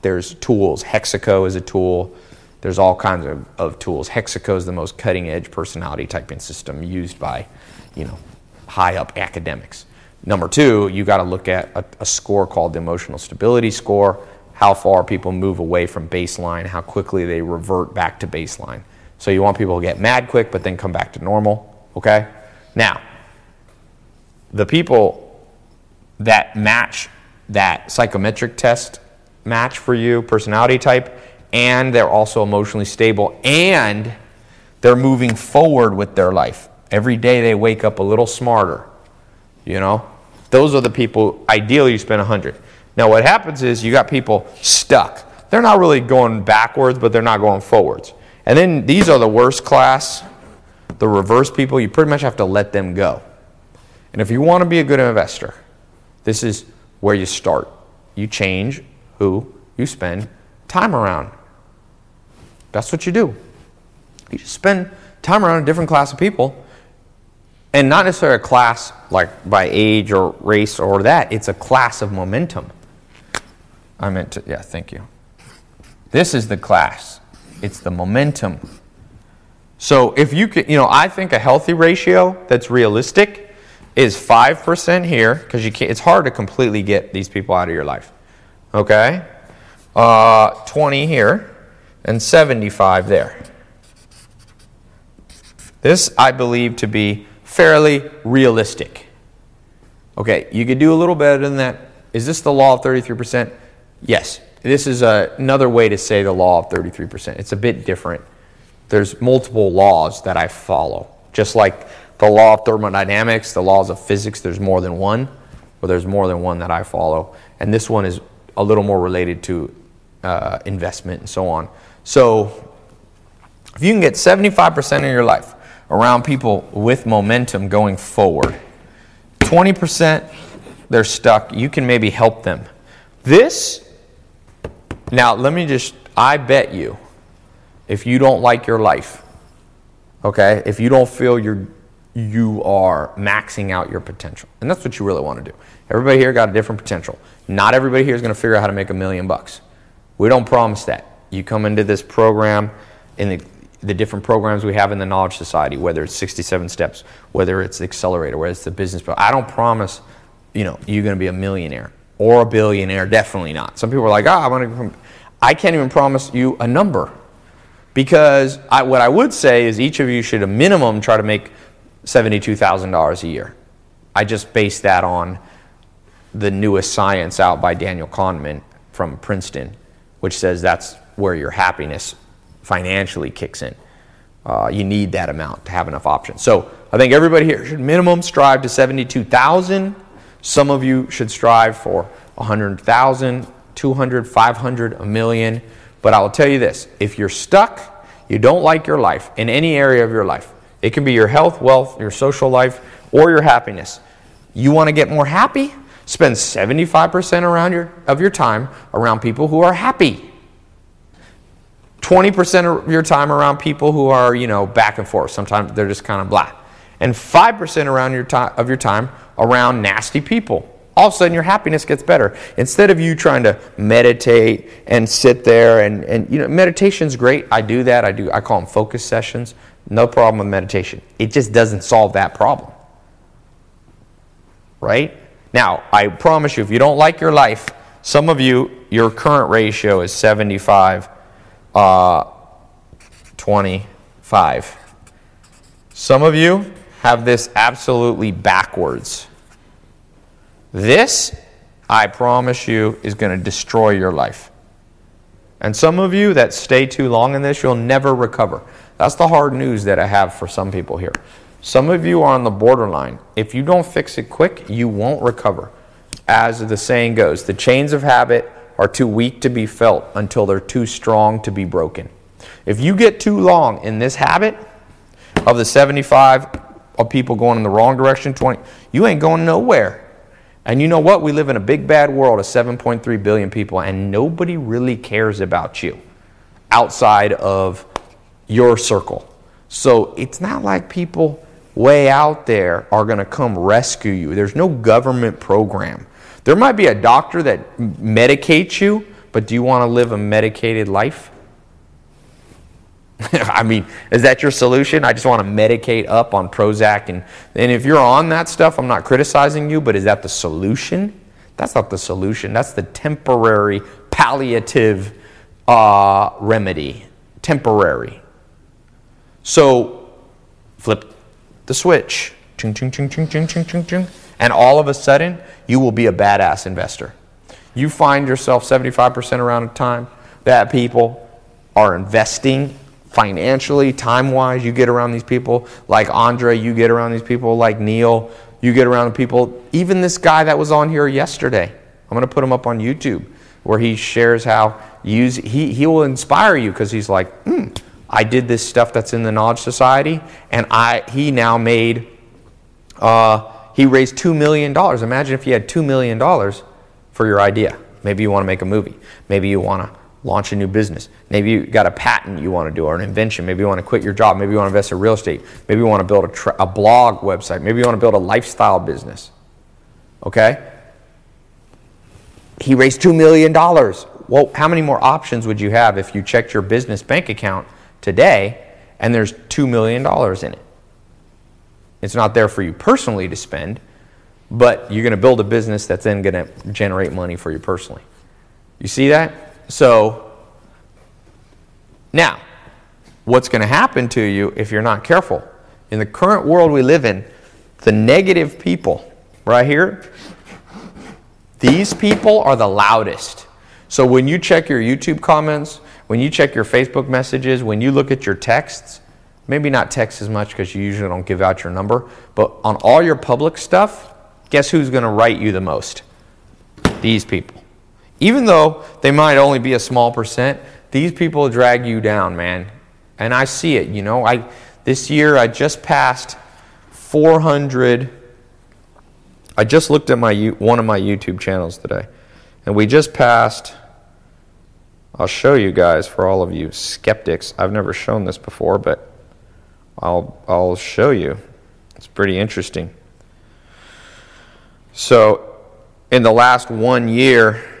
There's tools. Hexaco is a tool. There's all kinds of, of tools. Hexaco is the most cutting edge personality typing system used by, you know, high up academics. Number two, you got to look at a, a, score called the emotional stability score, how far people move away from baseline, how quickly they revert back to baseline. So you want people to get mad quick, but then come back to normal, okay? Now, the people that match that psychometric test match for you, personality type, and they're also emotionally stable, and they're moving forward with their life. Every day they wake up a little smarter, you know? Those are the people, ideally, you spend 100. Now, what happens is you got people stuck. They're not really going backwards, but they're not going forwards. And then these are the worst class, the reverse people. You pretty much have to let them go. And if you want to be a good investor, this is where you start. You change who you spend time around. That's what you do. You just spend time around a different class of people and not necessarily a class like by age or race or that. It's a class of momentum. I meant to, yeah, thank you. This is the class. It's the momentum. So if you can, you know, I think a healthy ratio that's realistic is 5% here, because you can't, it's hard to completely get these people out of your life. Okay? Uh, 20 here, and 75 there. This I believe to be fairly realistic. Okay, you could do a little better than that. Is this the law of 33%? Yes. This is a, another way to say the law of 33%. It's a bit different. There's multiple laws that I follow. Just like the law of thermodynamics, the laws of physics, there's more than one, or there's more than one that I follow. And this one is a little more related to uh, investment and so on. So if you can get 75% of your life around people with momentum going forward. 20% they're stuck. You can maybe help them. This, now let me just, I bet you, if you don't like your life, okay, if you don't feel you're, you are maxing out your potential, and that's what you really want to do. Everybody here got a different potential. Not everybody here is going to figure out how to make a million bucks. We don't promise that. You come into this program in the the different programs we have in the Knowledge Society, whether it's 67 Steps, whether it's the Accelerator, whether it's the Business Pro. I don't promise, you know, you're going to be a millionaire or a billionaire. Definitely not. Some people are like, ah, oh, I'm going to. I can't even promise you a number because I, what I would say is each of you should a minimum try to make $72,000 a year. I just base that on the newest science out by Daniel Kahneman from Princeton, which says that's where your happiness financially kicks in. Uh, you need that amount to have enough options. So I think everybody here should minimum strive to 72,000. Some of you should strive for 100,000, 200, 500, a million. But I will tell you this if you're stuck, you don't like your life in any area of your life, it can be your health, wealth, your social life, or your happiness. You want to get more happy? Spend 75% around your, of your time around people who are happy. 20% of your time around people who are, you know, back and forth. Sometimes they're just kind of blah. And 5% around your time, of your time around nasty people. All of a sudden, your happiness gets better. Instead of you trying to meditate and sit there and, and you know, meditation's great. I do that. I do. I call them focus sessions. No problem with meditation. It just doesn't solve that problem. Right? Now, I promise you, if you don't like your life, some of you, your current ratio is 75, uh, 25. Some of you have this absolutely backwards. This, I promise you, is going to destroy your life. And some of you that stay too long in this, you'll never recover. That's the hard news that I have for some people here. Some of you are on the borderline. If you don't fix it quick, you won't recover. As the saying goes, the chains of habit are too weak to be felt until they're too strong to be broken. If you get too long in this habit of the 75 of people going in the wrong direction, 20, you ain't going nowhere. And you know what? We live in a big bad world of 7.3 billion people, and nobody really cares about you outside of your circle. So it's not like people way out there are going to come rescue you. There's no government program. There might be a doctor that medicates you, but do you want to live a medicated life? I mean, is that your solution? I just want to medicate up on Prozac. And, and if you're on that stuff, I'm not criticizing you, but is that the solution? That's not the solution. That's the temporary palliative uh, remedy. Temporary. So flip the switch. Ching, ching, ching, ching, ching, ching, ching, ching. And all of a sudden, you will be a badass investor. You find yourself 75% around the time that people are investing financially, time wise, you get around these people like Andre, you get around these people like Neil, you get around people, even this guy that was on here yesterday. I'm going to put him up on YouTube where he shares how use he, he will inspire you because he's like, hmm, I did this stuff that's in the Knowledge Society, and I he now made uh, he raised two million dollars. Imagine if you had two million dollars for your idea. Maybe you want to make a movie. Maybe you want to launch a new business. Maybe you got a patent you want to do or an invention. Maybe you want to quit your job. Maybe you want to invest in real estate. Maybe you want to build a, tra- a blog website. Maybe you want to build a lifestyle business. Okay? He raised $2 million. Well, how many more options would you have if you checked your business bank account today and there's $2 million in it? It's not there for you personally to spend, but you're going to build a business that's then going to generate money for you personally. You see that? So, now, what's going to happen to you if you're not careful? In the current world we live in, the negative people, right here, these people are the loudest. So when you check your YouTube comments, when you check your Facebook messages, when you look at your texts, maybe not text as much because you usually don't give out your number, but on all your public stuff, guess who's going to write you the most? These people. Even though they might only be a small percent, these people drag you down, man. And I see it, you know. I this year I just passed 400 I just looked at my one of my YouTube channels today. And we just passed I'll show you guys for all of you skeptics. I've never shown this before, but I'll I'll show you. It's pretty interesting. So, in the last 1 year,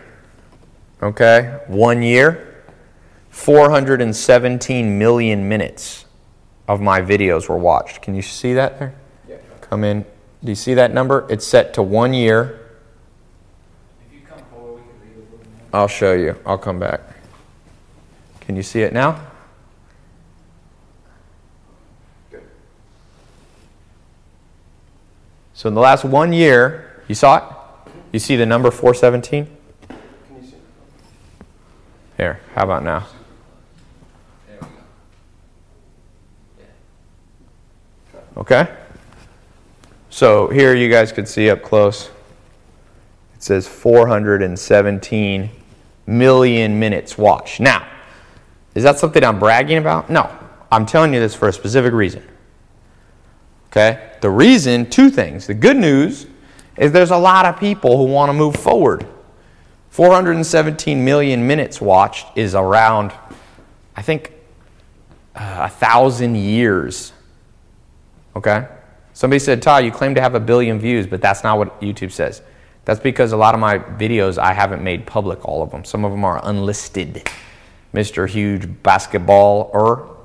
Okay? One year, 417 million minutes of my videos were watched. Can you see that there? Yeah. Come in. Do you see that number? It's set to one year. Forward, I'll show you. I'll come back. Can you see it now? Good. So in the last one year, you saw it? You see the number 417? Here, how about now? Okay? So here you guys could see up close. It says 417 million minutes watched. Now, is that something I'm bragging about? No. I'm telling you this for a specific reason. Okay? The reason, two things. The good news is there's a lot of people who want to move forward. 417 million minutes watched is around, I think, uh, a thousand years. Okay? Somebody said, Todd, you claim to have a billion views, but that's not what YouTube says. That's because a lot of my videos I haven't made public, all of them. Some of them are unlisted. Mr. Huge Basketball, or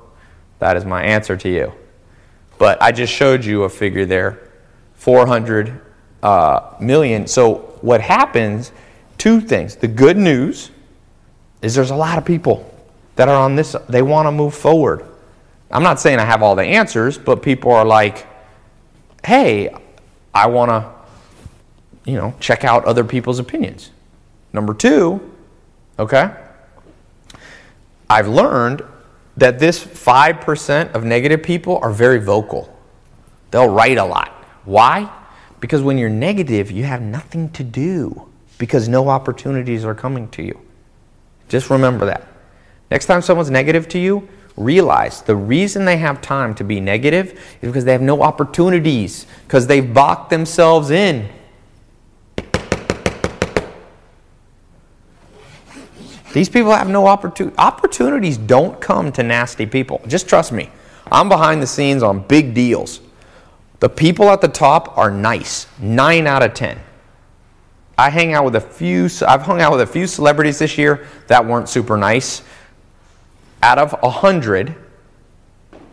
that is my answer to you. but I just showed you a figure there 400 uh, million. So, what happens, two things. The good news is there's a lot of people that are on this, they want to move forward. I'm not saying I have all the answers, but people are like, hey, I want to, you know, check out other people's opinions. Number two, okay, I've learned that this 5% of negative people are very vocal. They'll write a lot. Why? Because when you're negative, you have nothing to do because no opportunities are coming to you. Just remember that. Next time someone's negative to you, realize the reason they have time to be negative is because they have no opportunities, because they've boxed themselves in. These people have no opportunity. Opportunities don't come to nasty people. Just trust me. I'm behind the scenes on big deals. The people at the top are nice. Nine out of ten. I hang out with a few. I've hung out with a few celebrities this year that weren't super nice. Out of a hundred,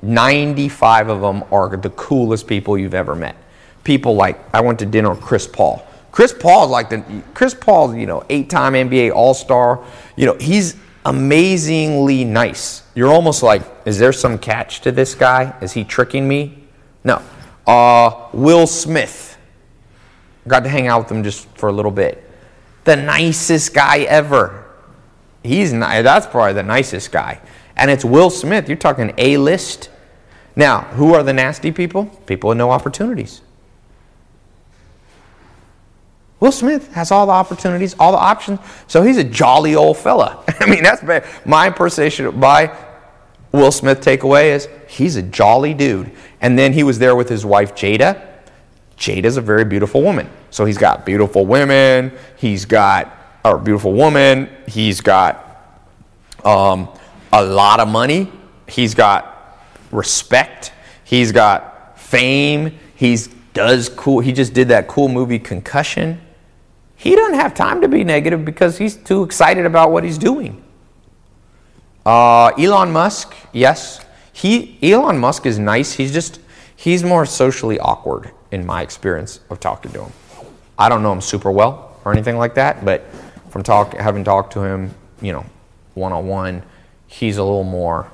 95 of them are the coolest people you've ever met. People like I went to dinner with Chris Paul. Chris Paul's like the Chris Paul's, you know, eight-time NBA All-Star. You know, he's amazingly nice. You're almost like, is there some catch to this guy? Is he tricking me? No. Uh, Will Smith. Got to hang out with him just for a little bit. The nicest guy ever. He's ni- that's probably the nicest guy. And it's Will Smith. You're talking A list. Now, who are the nasty people? People with no opportunities. Will Smith has all the opportunities, all the options, so he's a jolly old fella. I mean, that's bad. my impersonation by Will Smith takeaway is he's a jolly dude. And then he was there with his wife Jada. Jada's a very beautiful woman. So he's got beautiful women, he's got a beautiful woman, he's got um, a lot of money, he's got respect, he's got fame, he's does cool he just did that cool movie Concussion. He doesn't have time to be negative because he's too excited about what he's doing. Uh, Elon Musk, yes. He Elon Musk is nice. He's just he's more socially awkward in my experience of talking to him. I don't know him super well or anything like that, but from talk having talked to him, you know, one on one, he's a little more.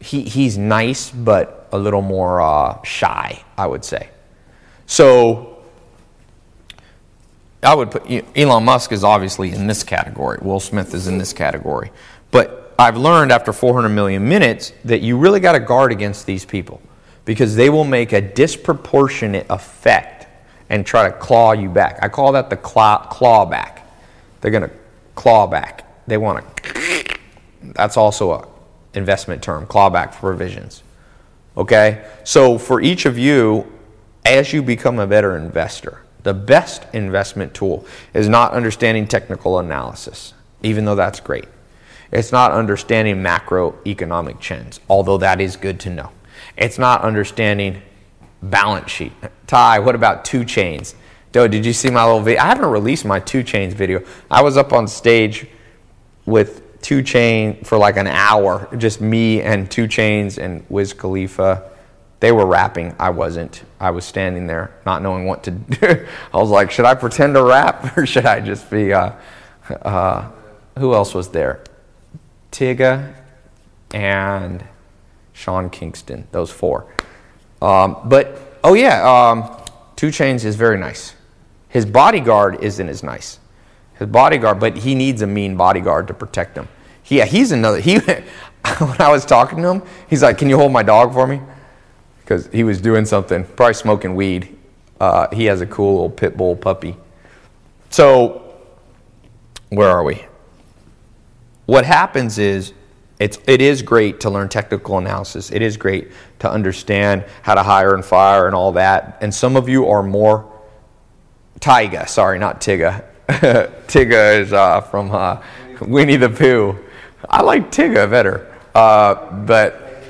He he's nice, but a little more uh, shy, I would say. So I would put Elon Musk is obviously in this category. Will Smith is in this category. But I've learned after 400 million minutes that you really got to guard against these people because they will make a disproportionate effect and try to claw you back. I call that the claw, claw back. They're going to claw back. They want to. That's also a investment term, clawback provisions. Okay? So for each of you, as you become a better investor, the best investment tool is not understanding technical analysis, even though that's great. It's not understanding macroeconomic trends, although that is good to know. It's not understanding balance sheet. Ty, what about 2 Chainz? Doe, did you see my little video? I haven't released my 2 Chainz video. I was up on stage with 2 Chainz for like an hour, just me and 2 Chainz and Wiz Khalifa they were rapping. I wasn't. I was standing there, not knowing what to do. I was like, should I pretend to rap or should I just be? Uh, uh, who else was there? Tyga and Sean Kingston. Those four. Um, but oh yeah, um, 2 Chainz is very nice. His bodyguard isn't as nice. His bodyguard, but he needs a mean bodyguard to protect him. Yeah, he's another. He when I was talking to him, he's like, "Can you hold my dog for me?" because he was doing something, probably smoking weed. Uh, he has a cool little pit bull puppy. So, where are we? What happens is, it's, it is great to learn technical analysis. It is great to understand how to hire and fire and all that. And some of you are more Tyga, sorry, not Tigga. Tigga is uh, from uh, Winnie the Pooh. I like Tigga better. Uh, but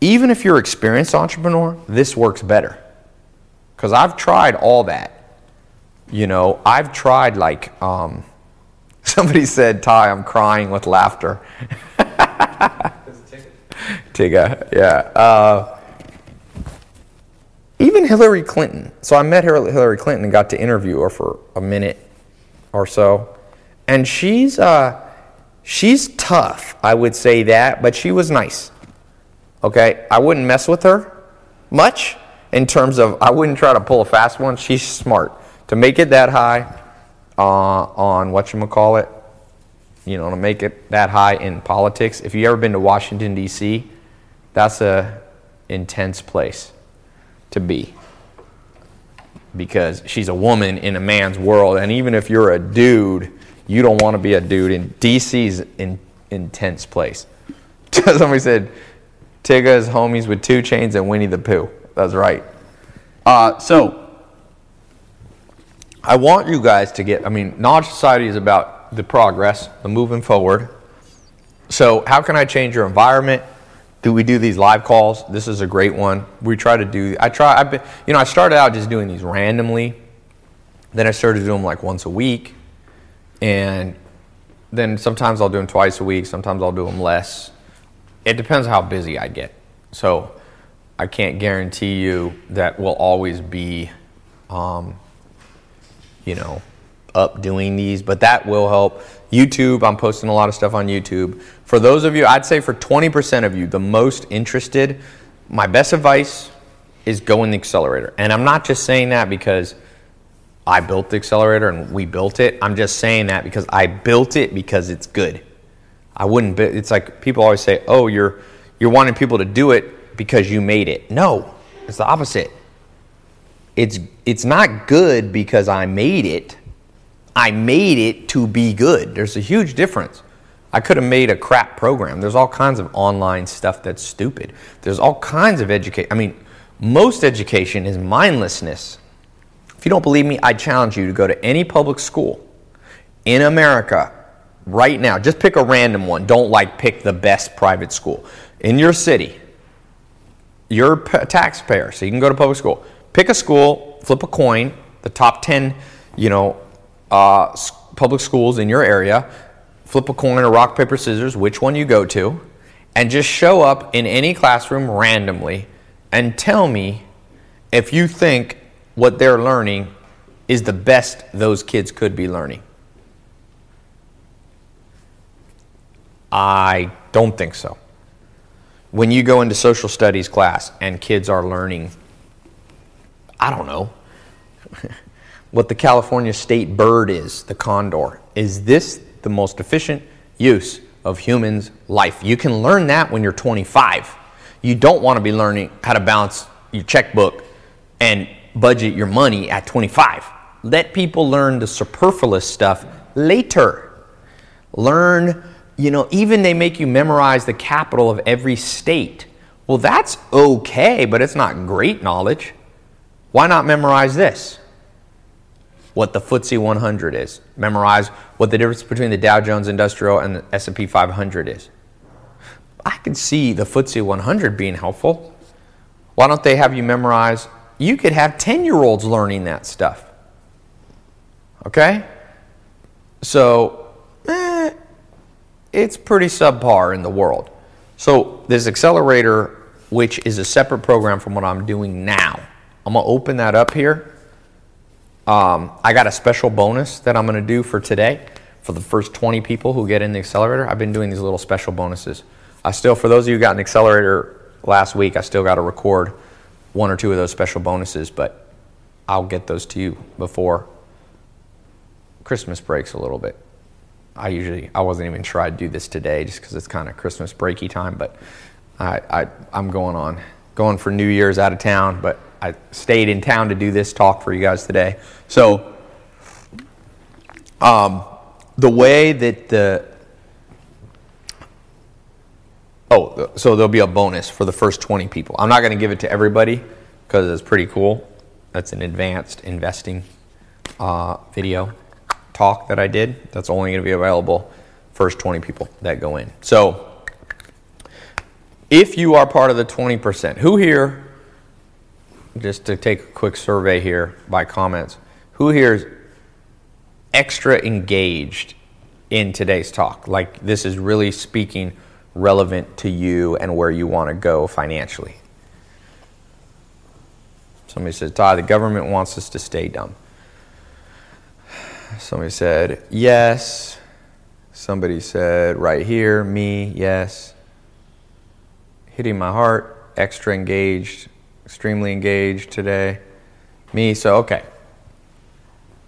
even if you're an experienced entrepreneur, this works better. Because I've tried all that. You know, I've tried like, um, somebody said, Ty, I'm crying with laughter. Tigga, yeah. Uh, even Hillary Clinton. So I met Hillary Clinton and got to interview her for a minute or so, and she's uh, she's tough. I would say that, but she was nice. Okay, I wouldn't mess with her much in terms of I wouldn't try to pull a fast one. She's smart to make it that high uh, on what you call it. You know, to make it that high in politics. If you ever been to Washington D.C., that's a intense place to be because she's a woman in a man's world. And even if you're a dude, you don't want to be a dude. And DC's intense place. Somebody said Tigga is homies with 2 Chainz and Winnie the Pooh. That's right. Uh, so I want you guys to get. I mean, knowledge society is about the progress, the moving forward. So how can I change your environment? do we do these live calls? This is a great one. We try to do. I try. I've been, you know, I started out just doing these randomly. Then I started doing them like once a week, and then sometimes I'll do them twice a week. Sometimes I'll do them less. It depends how busy I get. So I can't guarantee you that we'll always be, um, you know, up doing these, but that will help. YouTube, I'm posting a lot of stuff on YouTube. For those of you, I'd say for 20% of you, the most interested, my best advice is go in the accelerator. And I'm not just saying that because I built the accelerator and we built it. I'm just saying that because I built it because it's good. I wouldn't be, it's like people always say, "Oh, you're you're wanting people to do it because you made it." No, it's the opposite. It's it's not good because I made it. I made it to be good. There's a huge difference. I could have made a crap program. There's all kinds of online stuff that's stupid. There's all kinds of education. I mean, most education is mindlessness. If you don't believe me, I challenge you to go to any public school in America right now. Just pick a random one. Don't like pick the best private school in your city. You're a taxpayer, so you can go to public school. Pick a school, flip a coin, the top 10, you know, uh, public schools in your area, flip a coin or rock, paper, scissors, which one you go to, and just show up in any classroom randomly and tell me if you think what they're learning is the best those kids could be learning. I don't think so. When you go into social studies class and kids are learning, I don't know. what the California state bird is, the condor. Is this the most efficient use of humans' life? You can learn that when you're 25. You don't want to be learning how to balance your checkbook and budget your money at 25. Let people learn the superfluous stuff later. Learn, you know, even they make you memorize the capital of every state. Well, that's okay, but it's not great knowledge. Why not memorize this? what the FTSE 100 is. Memorize what the difference between the Dow Jones Industrial and the S&P 500 is. I can see the FTSE 100 being helpful. Why don't they have you memorize? You could have 10-year-olds learning that stuff. Okay? So, eh, it's pretty subpar in the world. So, this accelerator, which is a separate program from what I'm doing now, I'm going to open that up here um, I got a special bonus that I'm going to do for today for the first 20 people who get in the accelerator. I've been doing these little special bonuses. I still, for those of you who got an accelerator last week, I still got to record one or two of those special bonuses, but I'll get those to you before Christmas breaks a little bit. I usually, I wasn't even sure I'd do this today just because it's kind of Christmas breaky time, but I, I, I'm going on, going for New Year's out of town, but I stayed in town to do this talk for you guys today. So, um, the way that the oh, so there'll be a bonus for the first 20 people. I'm not going to give it to everybody because it's pretty cool. That's an advanced investing uh, video talk that I did. That's only going to be available first 20 people that go in. So, if you are part of the 20%, who here just to take a quick survey here by comments. Who here is extra engaged in today's talk? Like this is really speaking relevant to you and where you want to go financially. Somebody said, Ty, the government wants us to stay dumb. Somebody said, yes. Somebody said, right here, me, yes. Hitting my heart, extra engaged, extremely engaged today. Me, so okay.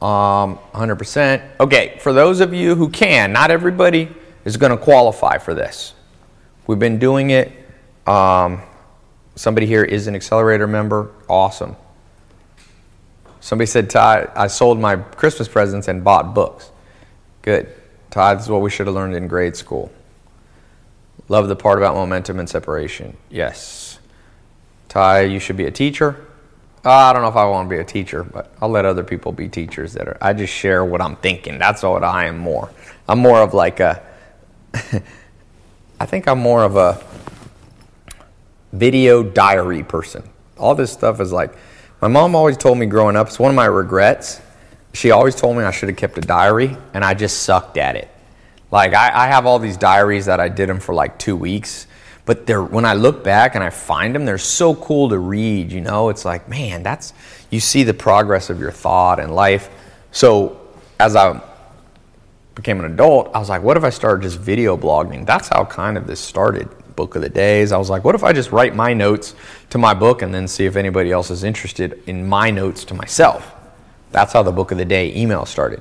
Um, 100%. Okay, for those of you who can, not everybody is going to qualify for this. We've been doing it. Um, somebody here is an accelerator member. Awesome. Somebody said, Ty, I sold my Christmas presents and bought books. Good. Ty, this is what we should have learned in grade school. Love the part about momentum and separation. Yes. Ty, you should be a teacher. Uh, I don't know if I want to be a teacher, but I'll let other people be teachers that are. I just share what I'm thinking. That's what I am more. I'm more of like a. I think I'm more of a video diary person. All this stuff is like, my mom always told me growing up, it's one of my regrets. She always told me I should have kept a diary, and I just sucked at it. Like, I, I have all these diaries that I did them for like two weeks, but they're, when I look back and I find them, they're so cool to read, you know? It's like, man, that's, you see the progress of your thought and life. So, as I became an adult, I was like, what if I started just video blogging? That's how kind of this started. Book of the days. I was like, what if I just write my notes to my book and then see if anybody else is interested in my notes to myself? That's how the book of the day email started.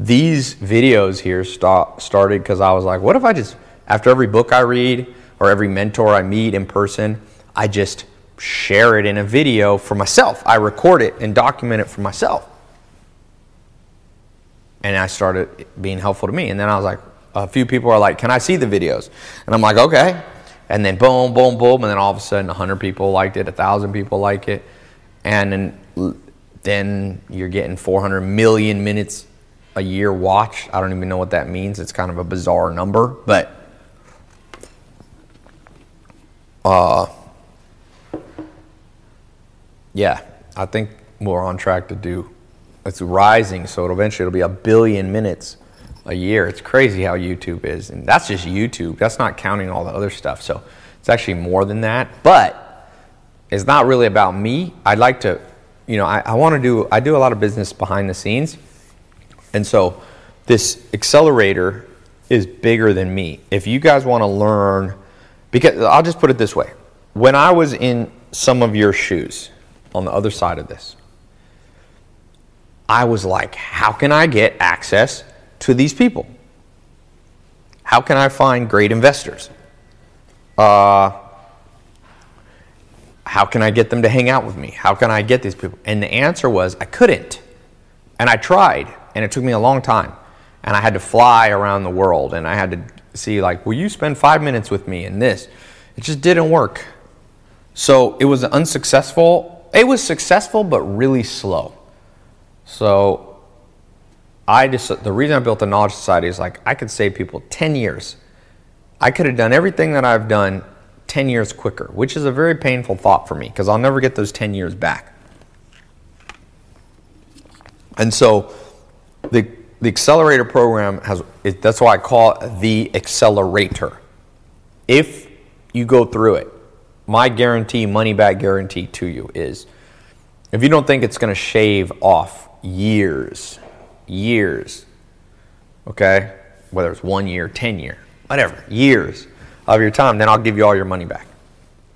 These videos here st- started because I was like, what if I just, after every book I read or every mentor I meet in person, I just share it in a video for myself. I record it and document it for myself and I started being helpful to me. And then I was like, a few people are like, "Can I see the videos?" And I'm like, "Okay." And then boom, boom, boom, and then all of a sudden, hundred people liked it, thousand people like it, and then then you're getting 400 million minutes a year watched. I don't even know what that means. It's kind of a bizarre number, but uh, yeah, I think we're on track to do it's rising, so it'll eventually it'll be a billion minutes a year. It's crazy how YouTube is, and that's just YouTube. That's not counting all the other stuff. So it's actually more than that, but it's not really about me. I'd like to, you know, I, I want to do. I do a lot of business behind the scenes, and so this accelerator is bigger than me. If you guys want to learn, because I'll just put it this way: when I was in some of your shoes on the other side of this I was like, how can I get access to these people? How can I find great investors? Uh, how can I get them to hang out with me? How can I get these people? And the answer was, I couldn't. And I tried, and it took me a long time. And I had to fly around the world, and I had to see, like, will you spend five minutes with me in this? It just didn't work. So it was unsuccessful. It was successful, but really slow. So I just the reason I built the Knowledge Society is like I could save people 10 years. I could have done everything that I've done 10 years quicker, which is a very painful thought for me because I'll never get those 10 years back. And so the the accelerator program has it, that's why I call it the accelerator. If you go through it, my guarantee, money back guarantee to you is if you don't think it's going to shave off years, years, okay? Whether it's one year, 10 year, whatever, years of your time, then I'll give you all your money back.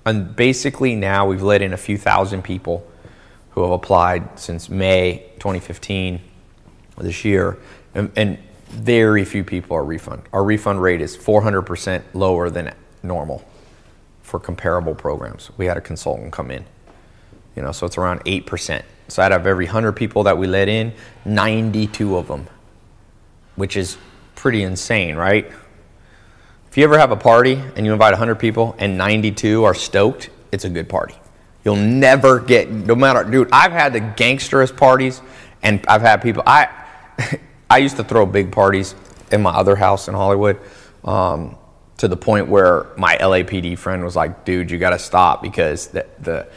And basically now we've let in a few thousand people who have applied since May 2015 this year, and, and very few people are refund. Our refund rate is 400% lower than normal for comparable programs. We had a consultant come in, you know, so it's around 8%. So out of every 100 people that we let in, 92 of them, which is pretty insane, right? If you ever have a party and you invite 100 people and 92 are stoked, it's a good party. You'll never get, no matter, dude, I've had the gangsterest parties and I've had people, I, I used to throw big parties in my other house in Hollywood um, to the point where my LAPD friend was like, dude, you got to stop because the, the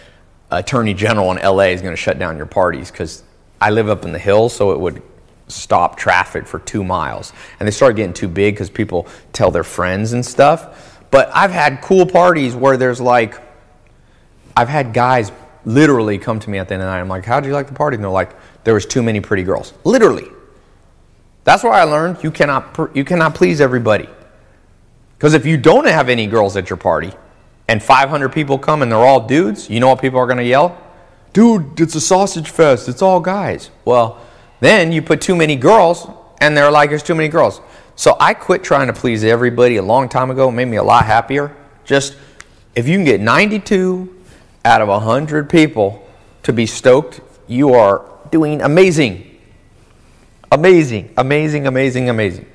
attorney general in LA is going to shut down your parties because I live up in the hills, so it would stop traffic for two miles. And they started getting too big because people tell their friends and stuff. But I've had cool parties where there's like, I've had guys literally come to me at the end of the night. I'm like, how'd you like the party? And they're like, there was too many pretty girls. Literally. That's why I learned you cannot, you cannot please everybody. Because if you don't have any girls at your party and 500 people come and they're all dudes, you know what people are going to yell? Dude, it's a sausage fest. It's all guys. Well, then you put too many girls and they're like, there's too many girls. So I quit trying to please everybody a long time ago. It made me a lot happier. Just if you can get 92 out of 100 people to be stoked, you are doing amazing. Amazing, amazing, amazing, amazing.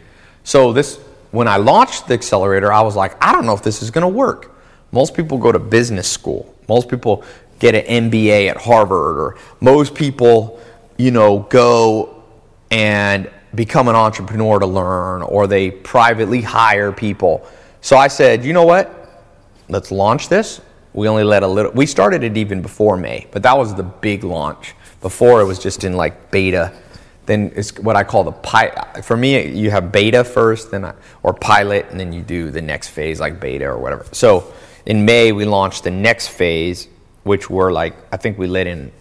So this when I launched the accelerator, I was like, I don't know if this is going to work. Most people go to business school. Most people get an MBA at Harvard or most people, you know, go and become an entrepreneur to learn or they privately hire people. So I said, you know what? Let's launch this. We only let a little, we started it even before May, but that was the big launch. Before it was just in like beta. Then it's what I call the pilot. For me, you have beta first, then I, or pilot, and then you do the next phase like beta or whatever. So in May, we launched the next phase, which were like, I think we let in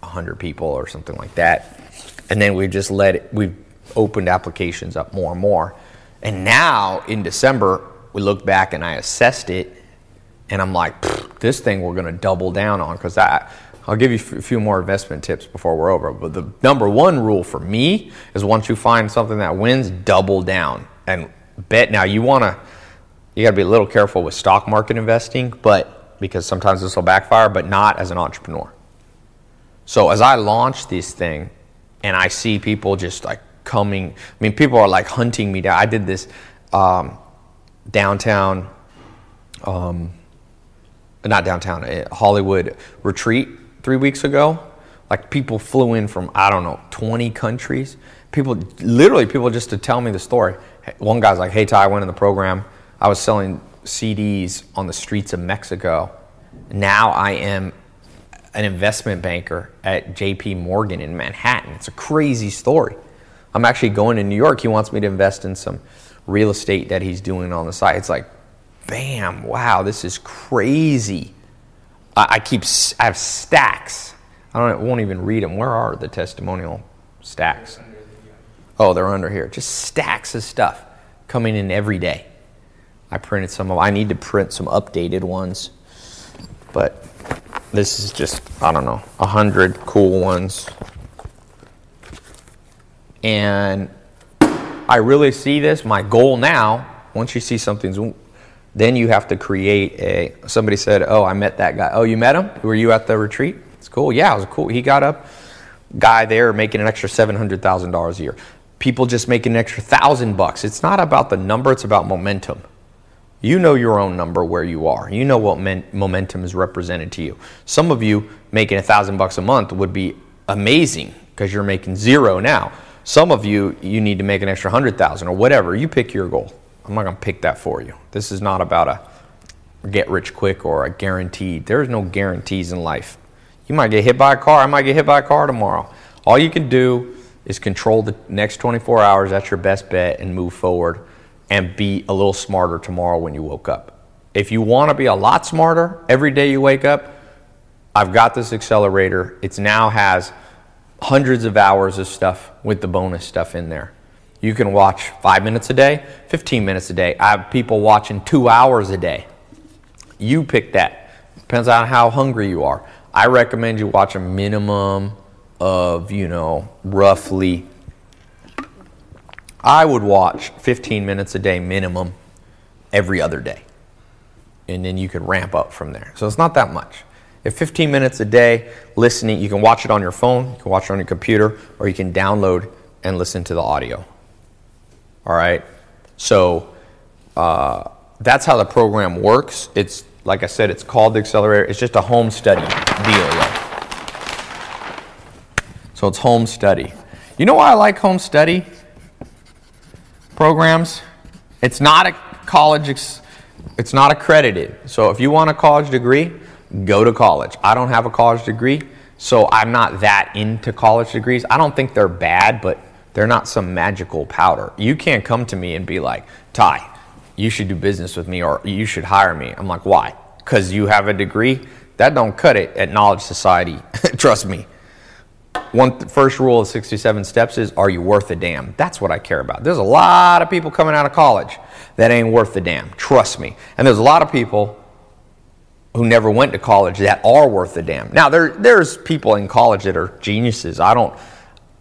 100 people or something like that. And then we just let we opened applications up more and more. And now in December, we looked back and I assessed it, and I'm like, this thing we're going to double down on because I, I'll give you a few more investment tips before we're over. But the number one rule for me is once you find something that wins, double down and bet. Now you want to, you got to be a little careful with stock market investing, but because sometimes this will backfire, but not as an entrepreneur. So as I launch this thing, and I see people just like coming. I mean, people are like hunting me down. I did this um, downtown, um, not downtown, uh, Hollywood retreat three weeks ago. Like people flew in from I don't know 20 countries. People literally people just to tell me the story. One guy's like, "Hey Ty, I went in the program. I was selling CDs on the streets of Mexico. Now I am an investment banker at JP Morgan in Manhattan. It's a crazy story. I'm actually going to New York. He wants me to invest in some real estate that he's doing on the side. It's like, bam, wow, this is crazy. I, I keep, I have stacks. I don't, won't even read them. Where are the testimonial stacks? Oh, they're under here. Just stacks of stuff coming in every day. I printed some of. I need to print some updated ones, but this is just I don't know a hundred cool ones, and I really see this. My goal now, once you see something's, then you have to create a. Somebody said, "Oh, I met that guy. Oh, you met him? Were you at the retreat? It's cool. Yeah, it was cool. He got up, guy there making an extra seven hundred thousand dollars a year. People just making an extra thousand bucks. It's not about the number; it's about momentum. You know your own number where you are. You know what men- momentum is represented to you. Some of you making a thousand bucks a month would be amazing because you're making zero now. Some of you, you need to make an extra hundred thousand or whatever. You pick your goal. I'm not going to pick that for you. This is not about a get rich quick or a guaranteed. There is no guarantees in life. You might get hit by a car. I might get hit by a car tomorrow. All you can do is control the next 24 hours. That's your best bet and move forward and be a little smarter tomorrow when you woke up. If you want to be a lot smarter every day you wake up, I've got this accelerator. It now has hundreds of hours of stuff with the bonus stuff in there. You can watch five minutes a day, 15 minutes a day. I have people watching two hours a day. You pick that. Depends on how hungry you are. I recommend you watch a minimum of, you know, roughly I would watch 15 minutes a day minimum every other day. And then you could ramp up from there. So it's not that much. If 15 minutes a day listening, you can watch it on your phone, you can watch it on your computer, or you can download and listen to the audio. All right? So uh, that's how the program works. It's, like I said, it's called the Accelerator. It's just a home study deal. So it's home study. You know why I like home study? programs. It's not a college, it's not accredited. So if you want a college degree, go to college. I don't have a college degree, so I'm not that into college degrees. I don't think they're bad, but They're not some magical powder. You can't come to me and be like, Ty, you should do business with me or you should hire me. I'm like, why? Because you have a degree? That don't cut it at Knowledge Society. Trust me. One th- first rule of 67 steps is are you worth a damn? That's what I care about. There's a lot of people coming out of college that ain't worth a damn. Trust me. And there's a lot of people who never went to college that are worth a damn. Now there there's people in college that are geniuses. I don't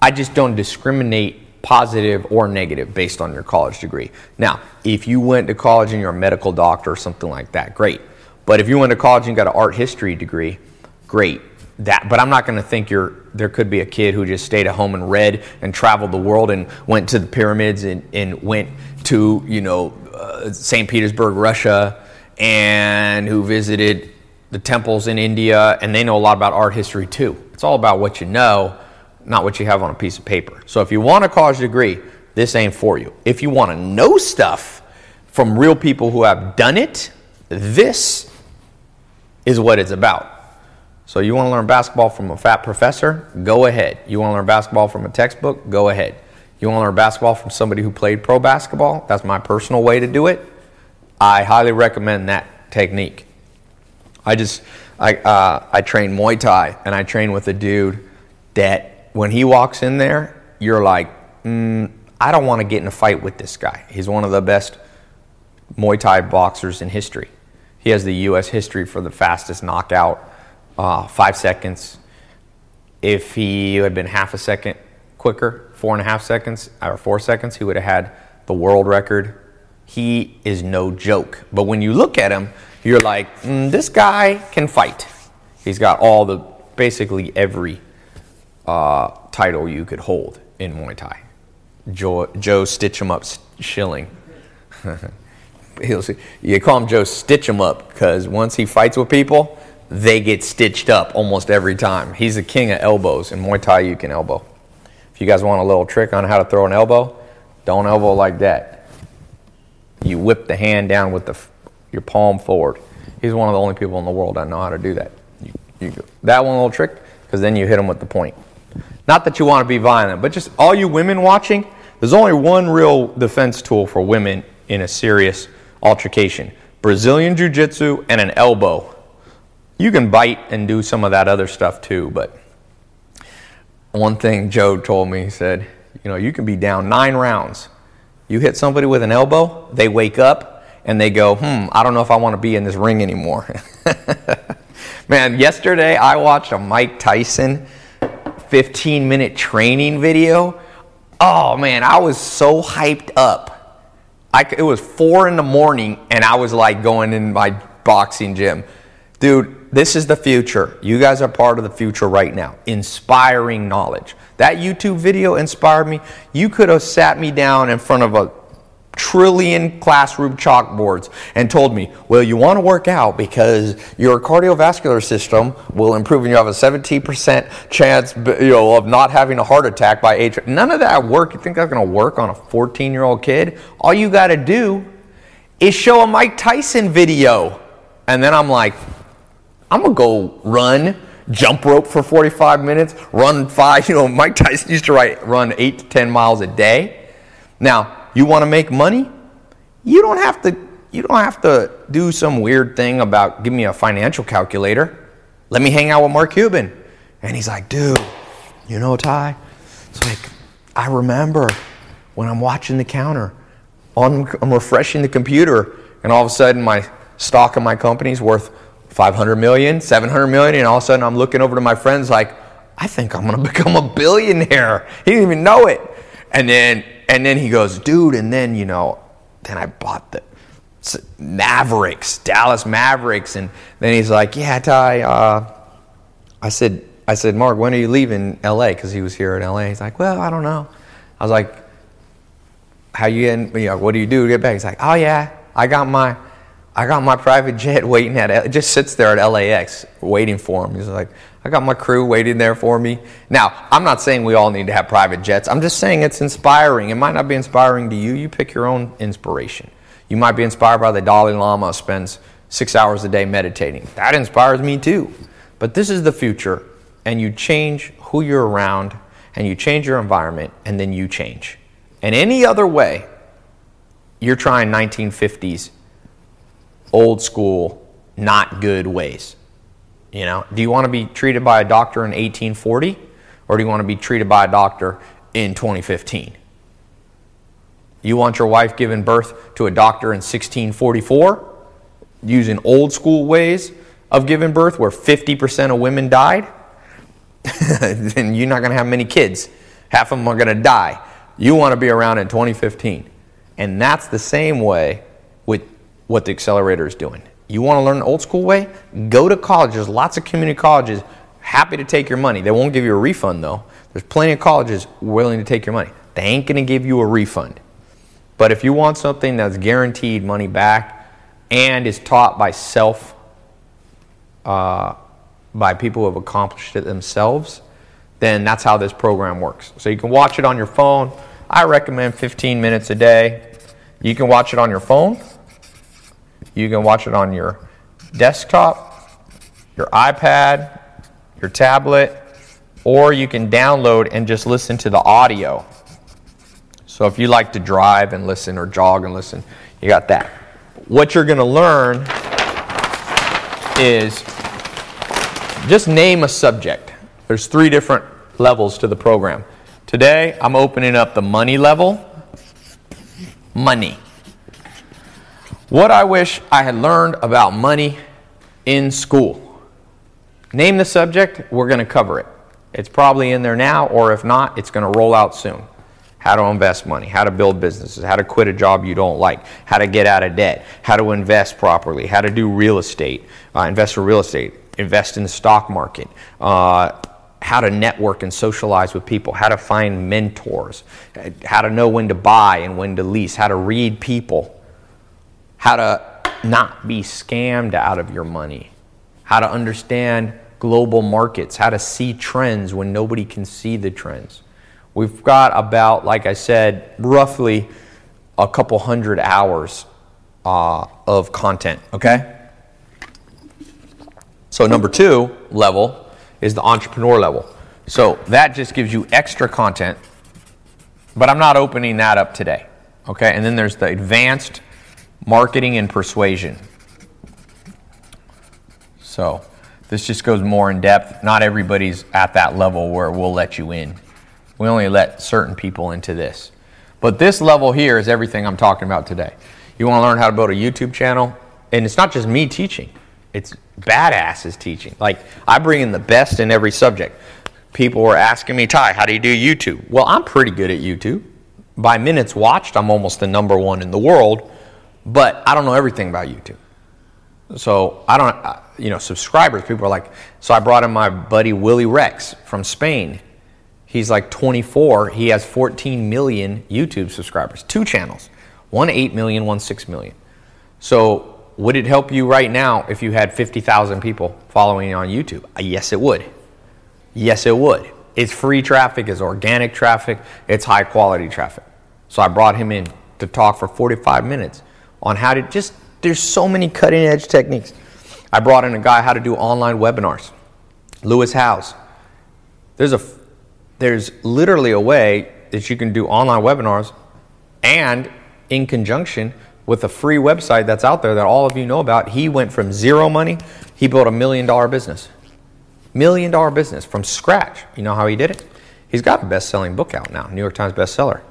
I just don't discriminate positive or negative based on your college degree. Now, if you went to college and you're a medical doctor or something like that, great. But if you went to college and got an art history degree, great. That, but I'm not going to think you're. There could be a kid who just stayed at home and read and traveled the world and went to the pyramids and, and went to you know uh, St. Petersburg, Russia, and who visited the temples in India, and they know a lot about art history too. It's all about what you know, not what you have on a piece of paper. So if you want a college degree, this ain't for you. If you want to know stuff from real people who have done it, this is what it's about. So you want to learn basketball from a fat professor? Go ahead. You want to learn basketball from a textbook? Go ahead. You want to learn basketball from somebody who played pro basketball? That's my personal way to do it. I highly recommend that technique. I just I uh, I train Muay Thai and I train with a dude that when he walks in there, you're like, mm, I don't want to get in a fight with this guy. He's one of the best Muay Thai boxers in history. He has the U.S. history for the fastest knockout, uh, five seconds. If he had been half a second quicker, four and a half seconds or four seconds, he would have had the world record. He is no joke. But when you look at him, you're like, mm, this guy can fight. He's got all the basically every uh, title you could hold in Muay Thai. Joe, Joe Stitch 'em Up see, you call him Joe Stitch 'em Up because once he fights with people, they get stitched up almost every time. He's the king of elbows. In Muay Thai, you can elbow. If you guys want a little trick on how to throw an elbow, don't elbow like that. You whip the hand down with the, your palm forward. He's one of the only people in the world that know how to do that. You, you that one little trick, because then you hit him with the point. Not that you want to be violent, but just all you women watching, there's only one real defense tool for women in a serious altercation Brazilian Jiu Jitsu and an elbow. You can bite and do some of that other stuff too, but one thing Joe told me, he said, you know, you can be down nine rounds. You hit somebody with an elbow, they wake up and they go, hmm, I don't know if I want to be in this ring anymore. Man, yesterday I watched a Mike Tyson 15 minute training video. Oh man, I was so hyped up. I, it was four in the morning and I was like going in my boxing gym. Dude, this is the future. You guys are part of the future right now. Inspiring knowledge. That YouTube video inspired me. You could have sat me down in front of a trillion classroom chalkboards and told me, well, you want to work out because your cardiovascular system will improve and you have a 17% chance you know, of not having a heart attack by age. None of that work. You think that's going to work on a 14 year old kid? All you got to do is show a Mike Tyson video. And then I'm like, I'm going to go run jump rope for 45 minutes, run five, you know, Mike Tyson used to write, run eight to 10 miles a day. Now, you want to make money? You don't have to you don't have to do some weird thing about give me a financial calculator. Let me hang out with Mark Cuban. And he's like, dude, you know, Ty, it's like, I remember when I'm watching the counter, on, I'm refreshing the computer, and all of a sudden my stock of my company is worth 500 million, 700 million, and all of a sudden I'm looking over to my friends like, I think I'm gonna become a billionaire. He didn't even know it. And then and then he goes, dude, and then, you know, then I bought the Mavericks, Dallas Mavericks. And then he's like, yeah, Ty, uh, I said, I said, Mark, when are you leaving LA? Because he was here in LA. He's like, well, I don't know. I was like, how you getting, you know, what do you do to get back? He's like, oh yeah, I got my, I got my private jet waiting at, it just sits there at LAX waiting for him. He's like, I got my crew waiting there for me. Now, I'm not saying we all need to have private jets. I'm just saying it's inspiring. It might not be inspiring to you. You pick your own inspiration. You might be inspired by the Dalai Lama spends six hours a day meditating. That inspires me too. But this is the future, and you change who you're around, and you change your environment, and then you change. And any other way, you're trying 1950s, old school, not good ways. You know, do you want to be treated by a doctor in 1840 or do you want to be treated by a doctor in 2015? You want your wife given birth to a doctor in 1644 using old school ways of giving birth where 50% of women died? then you're not going to have many kids. Half of them are going to die. You want to be around in 2015. And that's the same way with what the accelerator is doing. You want to learn the old school way? Go to college. There's lots of community colleges happy to take your money. They won't give you a refund though. There's plenty of colleges willing to take your money. They ain't going to give you a refund. But if you want something that's guaranteed money back and is taught by self, uh, by people who have accomplished it themselves, then that's how this program works. So you can watch it on your phone. I recommend 15 minutes a day. You can watch it on your phone. You can watch it on your desktop, your iPad, your tablet, or you can download and just listen to the audio. So if you like to drive and listen or jog and listen, you got that. What you're going to learn is just name a subject. There's three different levels to the program. Today, I'm opening up the money level. Money. What I wish I had learned about money in school. Name the subject, we're going to cover it. It's probably in there now, or if not, it's going to roll out soon. How to invest money, how to build businesses, how to quit a job you don't like, how to get out of debt, how to invest properly, how to do real estate, uh, invest for real estate, invest in the stock market, uh, how to network and socialize with people, how to find mentors, how to know when to buy and when to lease, how to read people how to not be scammed out of your money, how to understand global markets, how to see trends when nobody can see the trends. We've got about, like I said, roughly a couple hundred hours uh, of content, okay? So, number two level is the entrepreneur level. So, that just gives you extra content, but I'm not opening that up today, okay? And then there's the advanced marketing and persuasion. So, this just goes more in depth. Not everybody's at that level where we'll let you in. We only let certain people into this. But this level here is everything I'm talking about today. You want to learn how to build a YouTube channel? And it's not just me teaching, it's badasses teaching. Like, I bring in the best in every subject. People were asking me, Ty, how do you do YouTube? Well, I'm pretty good at YouTube. By minutes watched, I'm almost the number one in the world but I don't know everything about YouTube. So I don't, you know, subscribers, people are like, so I brought in my buddy Willyrex from Spain. He's like 24. He has 14 million YouTube subscribers, two channels, one 8 million, one 6 million. So would it help you right now if you had 50,000 people following you on YouTube? Uh, yes, it would. Yes, it would. It's free traffic, it's organic traffic, it's high quality traffic. So I brought him in to talk for 45 minutes on how to just, there's so many cutting edge techniques. I brought in a guy how to do online webinars, Lewis Howes. There's a, there's literally a way that you can do online webinars and in conjunction with a free website that's out there that all of you know about. He went from zero money, he built a million dollar business. Million dollar business from scratch. You know how he did it? He's got a best selling book out now, New York Times bestseller.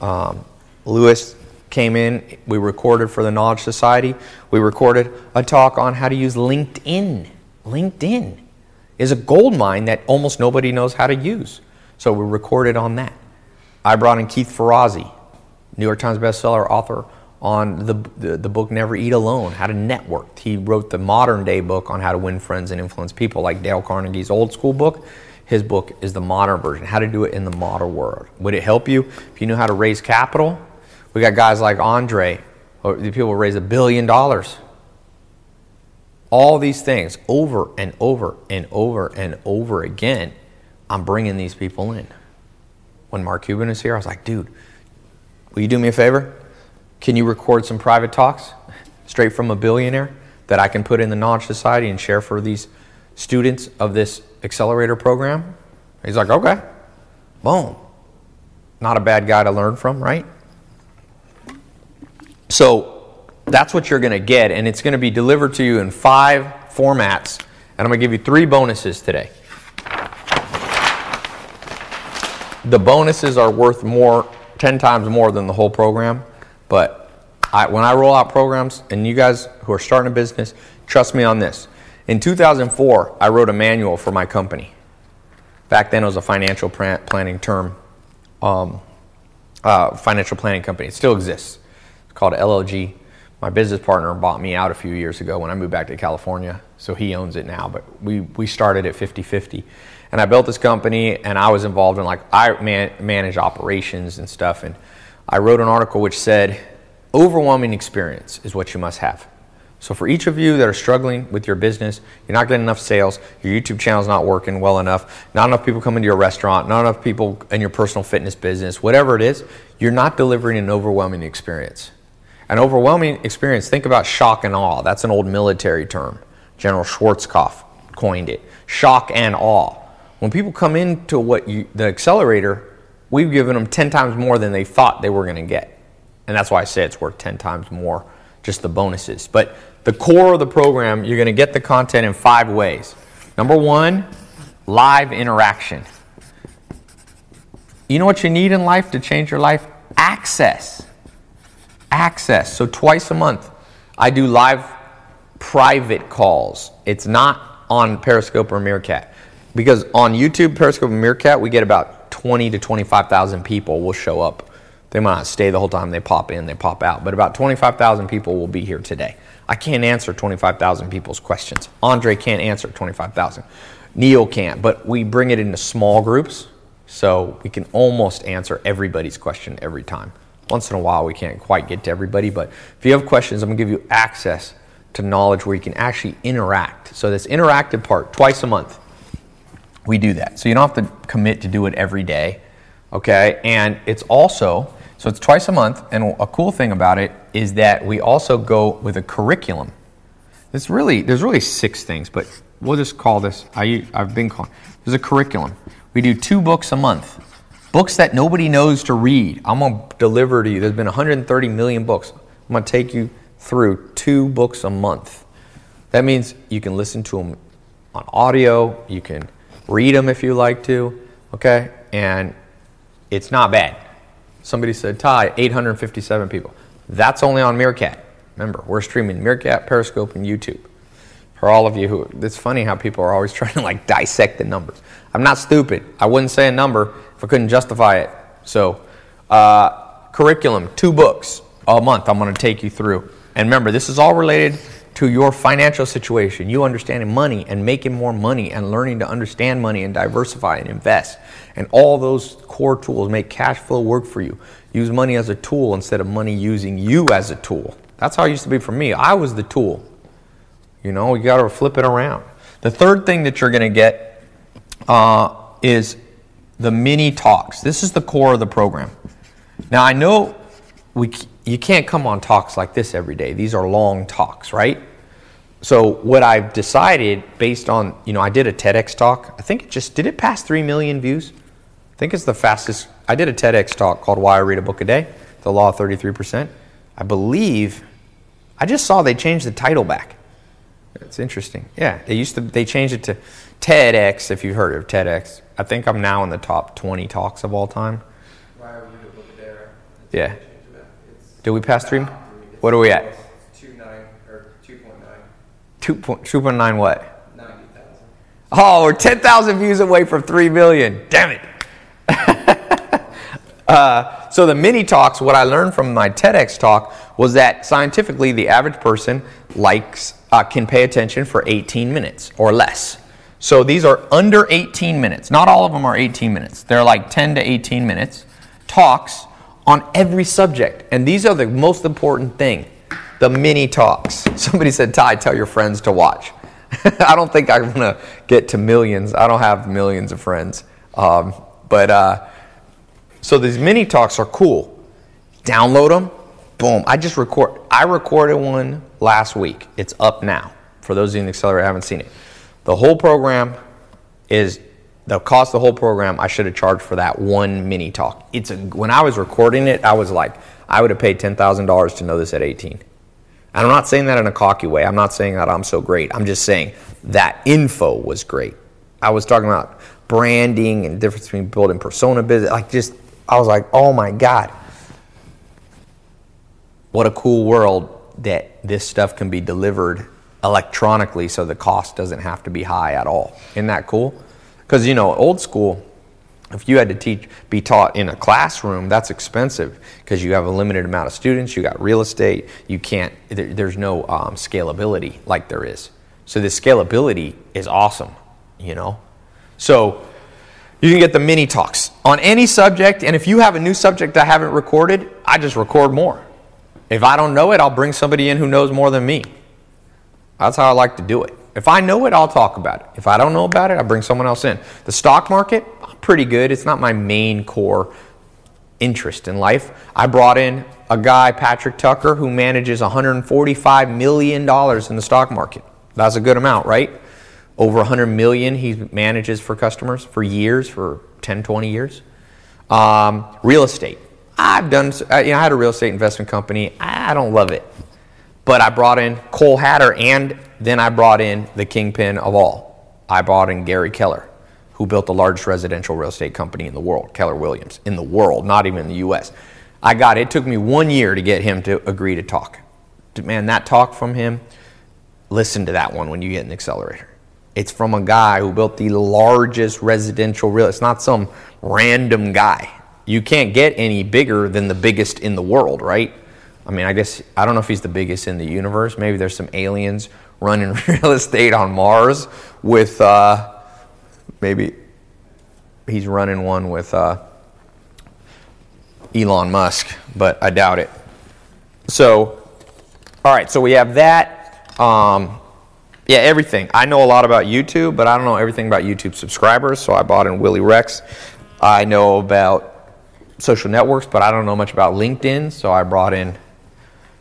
Um, Lewis came in, we recorded for the Knowledge Society. We recorded a talk on how to use LinkedIn. LinkedIn is a gold mine that almost nobody knows how to use. So we recorded on that. I brought in Keith Ferrazzi, New York Times bestseller author on the, the, the, book Never Eat Alone, how to network. He wrote the modern day book on how to win friends and influence people, like Dale Carnegie's old school book. His book is the modern version, how to do it in the modern world. Would it help you if you knew how to raise capital? We got guys like Andre, the people raise a billion dollars. All these things over and over and over and over again. I'm bringing these people in. When Mark Cuban is here, I was like, dude, will you do me a favor? Can you record some private talks straight from a billionaire that I can put in the Knowledge Society and share for these students of this accelerator program? He's like, okay. Boom. Not a bad guy to learn from, right? So that's what you're going to get, and it's going to be delivered to you in five formats. And I'm going to give you three bonuses today. The bonuses are worth more, 10 times more than the whole program. But I, when I roll out programs, and you guys who are starting a business, trust me on this. In 2004, I wrote a manual for my company. Back then, it was a financial planning term, um, uh, financial planning company. It still exists. Called LLG. My business partner bought me out a few years ago when I moved back to California, so he owns it now. But we, we started at 50 50 and I built this company, and I was involved in like I man, manage operations and stuff. And I wrote an article which said, "Overwhelming experience is what you must have." So for each of you that are struggling with your business, you're not getting enough sales, your YouTube channel is not working well enough, not enough people come into your restaurant, not enough people in your personal fitness business, whatever it is, you're not delivering an overwhelming experience. An overwhelming experience, think about shock and awe. That's an old military term. General Schwarzkopf coined it. Shock and awe. When people come into what you, the accelerator, we've given them 10 times more than they thought they were going to get. And that's why I say it's worth 10 times more, just the bonuses. But the core of the program, you're going to get the content in five ways. Number one, live interaction. You know what you need in life to change your life? Access. Access. So twice a month, I do live private calls. It's not on Periscope or Meerkat because on YouTube, Periscope, and Meerkat, we get about 20 to 25,000 people will show up. They might not stay the whole time. They pop in, they pop out, but about 25,000 people will be here today. I can't answer 25,000 people's questions. Andre can't answer 25,000. Neil can't, but we bring it into small groups so we can almost answer everybody's question every time. Once in a while, we can't quite get to everybody, but if you have questions, I'm gonna give you access to knowledge where you can actually interact. So, this interactive part, twice a month, we do that. So you don't have to commit to do it every day. Okay. And it's also, so it's twice a month. And a cool thing about it is that we also go with a curriculum. It's really, there's really six things, but we'll just call this, I, I've been calling, there's a curriculum. We do two books a month. Books that nobody knows to read. I'm going to deliver to you. There's been 130 million books. I'm going to take you through two books a month. That means you can listen to them on audio, you can Read them if you like to, okay? And it's not bad. Somebody said, Ty, 857 people. That's only on Meerkat. Remember, we're streaming Meerkat, Periscope, and YouTube. For all of you who, it's funny how people are always trying to like dissect the numbers. I'm not stupid. I wouldn't say a number if I couldn't justify it. So, uh, curriculum, two books a month I'm going to take you through. And remember, this is all related to your financial situation, you understanding money and making more money and learning to understand money and diversify and invest. And all those core tools make cash flow work for you. Use money as a tool instead of money using you as a tool. That's how it used to be for me. I was the tool. You know, you got to flip it around. The third thing that you're going to get uh, is the mini talks. This is the core of the program. Now, I know we, you can't come on talks like this every day. These are long talks, right? so what I've decided based on, you know, I did a TEDx talk. I think it just did it pass 3 million views? I think it's the fastest. I did a TEDx talk called Why I Read a Book a Day, The Law of 33%. I believe I just saw they changed the title back. It's interesting. Yeah, they used to they changed it to TEDx if you've heard of TEDx. I think I'm now in the top 20 talks of all time. Why I Read a Book. Yeah. Did we pass 3? What are we at? 2.9 what? 90,000. Oh, we're 10,000 views away from 3 million. Damn it. uh, so the mini talks, what I learned from my TEDx talk was that scientifically the average person likes uh, can pay attention for 18 minutes or less. So these are under 18 minutes. Not all of them are 18 minutes. They're like 10 to 18 minutes talks on every subject. And these are the most important thing the mini talks. Somebody said, Ty, tell your friends to watch. I don't think I'm going to get to millions. I don't have millions of friends. Um, but uh, so these mini talks are cool. Download them. Boom. I just record. I recorded one last week. It's up now. For those of you in the accelerator haven't seen it, the whole program is the cost of the whole program, I should have charged for that one mini talk. It's a, when I was recording it, I was like, I would have paid ten thousand dollars to know this at eighteen. And I'm not saying that in a cocky way. I'm not saying that I'm so great. I'm just saying that info was great. I was talking about branding and difference between building persona business. Like just, I was like, oh my god, what a cool world that this stuff can be delivered electronically, so the cost doesn't have to be high at all. Isn't that cool? Because you know, old school, if you had to teach, be taught in a classroom, that's expensive because you have a limited amount of students. You got real estate. You can't. There, there's no um, scalability like there is. So the scalability is awesome. You know, so you can get the mini talks on any subject. And if you have a new subject I haven't recorded, I just record more. If I don't know it, I'll bring somebody in who knows more than me. That's how I like to do it. If I know it, I'll talk about it. If I don't know about it, I bring someone else in. The stock market, pretty good. It's not my main core interest in life. I brought in a guy, Patrick Tucker, who manages $145 million in the stock market. That's a good amount, right? Over 100 million he manages for customers for years, for 10, 20 years. Um, real estate. I've done, you know, I had a real estate investment company. I don't love it. But I brought in Cole Hatter and then I brought in the kingpin of all. I brought in Gary Keller, who built the largest residential real estate company in the world, Keller Williams, in the world, not even in the US. I got it took me one year to get him to agree to talk. Man, that talk from him, listen to that one when you get an accelerator. It's from a guy who built the largest residential real. It's not some random guy. You can't get any bigger than the biggest in the world, right? I mean, I guess I don't know if he's the biggest in the universe. Maybe there's some aliens running real estate on Mars with uh, maybe he's running one with uh, Elon Musk, but I doubt it. So, all right, so we have that. Um, yeah, everything. I know a lot about YouTube, but I don't know everything about YouTube subscribers, so I bought in Willyrex. I know about social networks, but I don't know much about LinkedIn, so I brought in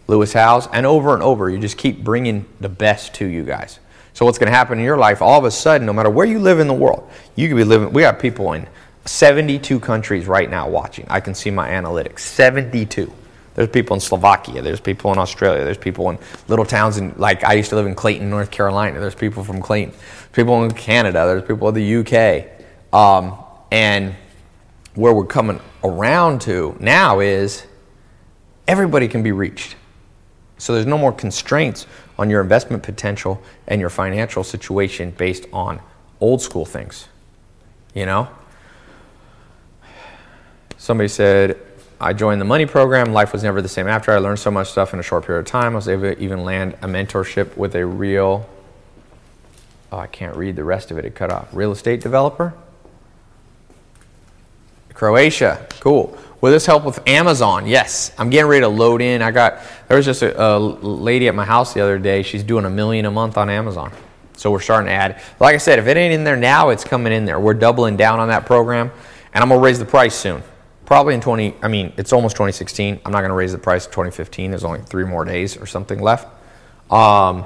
Lewis Howes, and over and over, you just keep bringing the best to you guys. So what's going to happen in your life? All of a sudden, no matter where you live in the world, you could be living. We have people in 72 countries right now watching. I can see my analytics. 72. There's people in Slovakia. There's people in Australia. There's people in little towns in like I used to live in Clayton, North Carolina. There's people from Clayton. People in Canada. There's people in the UK. Um, and where we're coming around to now is everybody can be reached. So there's no more constraints on your investment potential and your financial situation based on old school things. You know? Somebody said, I joined the money program. Life was never the same after. I learned so much stuff in a short period of time. I was able to even land a mentorship with a real, oh, I can't read the rest of it, it cut off. Real estate developer? Croatia, cool. Will this help with Amazon? Yes. I'm getting ready to load in. I got, there was just a, a, lady at my house the other day. She's doing a million a month on Amazon. So we're starting to add. Like I said, if it ain't in there now, it's coming in there. We're doubling down on that program, and I'm going to raise the price soon. Probably in 20, I mean, it's almost 2016. I'm not going to raise the price in 2015. There's only three more days or something left. Um,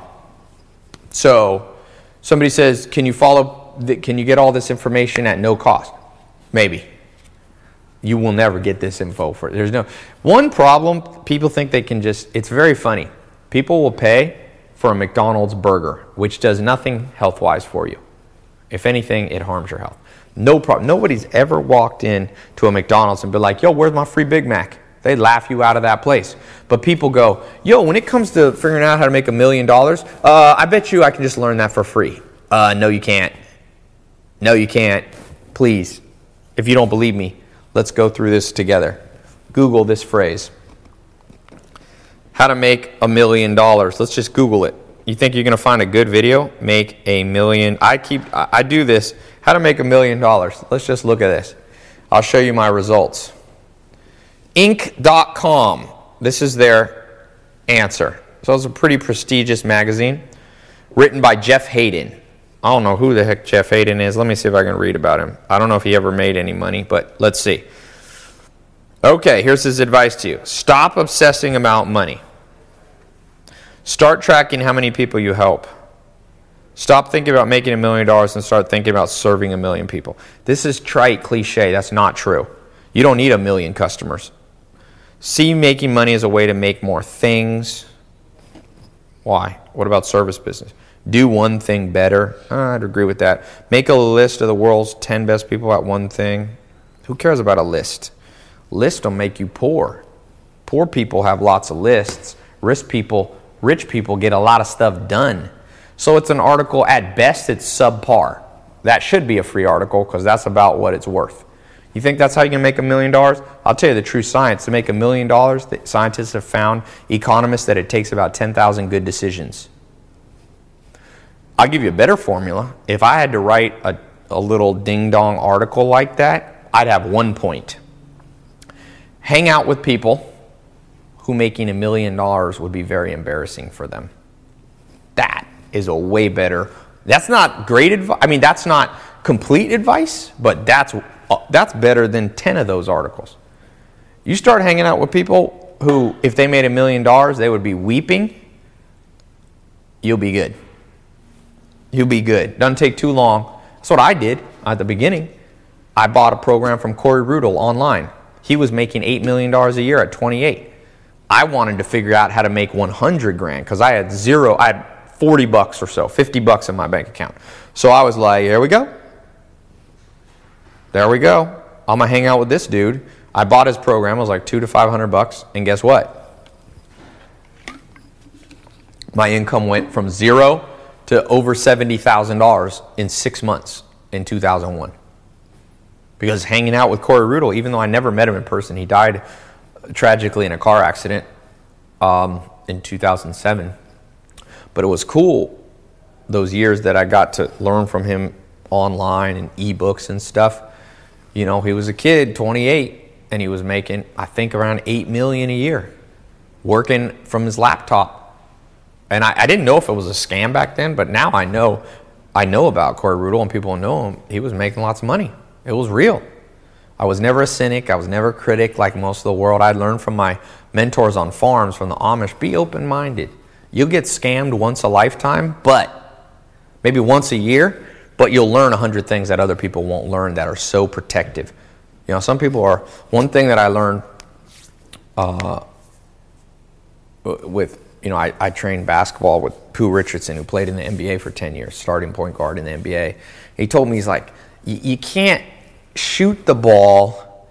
so somebody says, can you follow, can you get all this information at no cost? Maybe you will never get this info for it. there's no one problem people think they can just it's very funny. People will pay for a mcdonald's burger which does nothing health wise for you. If anything it harms your health. No problem nobody's ever walked in to a mcdonald's and be like yo where's my free big mac? They laugh you out of that place. But people go yo when it comes to figuring out how to make a million dollars uh, i bet you i can just learn that for free. Uh, no you can't. No you can't. Please. If you don't believe me Let's go through this together. Google this phrase How to make a million dollars. Let's just Google it. You think you're going to find a good video? Make a million. I keep, I do this. How to make a million dollars. Let's just look at this. I'll show you my results. Inc.com. This is their answer. So it's a pretty prestigious magazine written by Jeff Haden. I don't know who the heck Jeff Haden is. Let me see if I can read about him. I don't know if he ever made any money, but let's see. Okay, here's his advice to you stop obsessing about money. Start tracking how many people you help. Stop thinking about making a million dollars and start thinking about serving a million people. This is trite cliche. That's not true. You don't need a million customers. See making money as a way to make more things. Why? What about service business? Do one thing better. Uh, I'd agree with that. Make a list of the world's 10 best people at one thing. Who cares about a list? List will make you poor. Poor people have lots of lists. Rich people, rich people get a lot of stuff done. So it's an article at best it's subpar. That should be a free article because that's about what it's worth. You think that's how you can make a million dollars? I'll tell you the true science. To make a million dollars, scientists have found, economists, that it takes about 10,000 good decisions. I'll give you a better formula. If I had to write a, a little ding dong article like that, I'd have one point. Hang out with people who making a million dollars would be very embarrassing for them. That is a way better. That's not great advice. I mean, that's not complete advice, but that's uh, that's better than 10 of those articles. You start hanging out with people who if they made a million dollars, they would be weeping. You'll be good. You'll be good. Doesn't take too long. That's what I did at the beginning. I bought a program from Corey Rudl online. He was making $8 million a year at 28. I wanted to figure out how to make 100 grand because I had zero, I had 40 bucks or so, 50 bucks in my bank account. So I was like, here we go. There we go. I'm going to hang out with this dude. I bought his program. It was like two to 500 bucks. And guess what? My income went from zero to over $70,000 in six months in 2001 because hanging out with Corey Rudl, even though I never met him in person, he died tragically in a car accident um, in 2007. But it was cool those years that I got to learn from him online and ebooks and stuff. You know, he was a kid, 28, and he was making, I think, around 8 million a year working from his laptop. And I, I didn't know if it was a scam back then, but now I know I know about Corey Rudl and people know him. He was making lots of money. It was real. I was never a cynic. I was never a critic like most of the world. I learned from my mentors on farms, from the Amish. Be open minded. You'll get scammed once a lifetime, but maybe once a year, but you'll learn a hundred things that other people won't learn that are so protective. You know, some people are. One thing that I learned uh, with, you know, I, I trained basketball with Pooh Richardson, who played in the NBA for 10 years, starting point guard in the NBA. He told me, he's like, you can't shoot the ball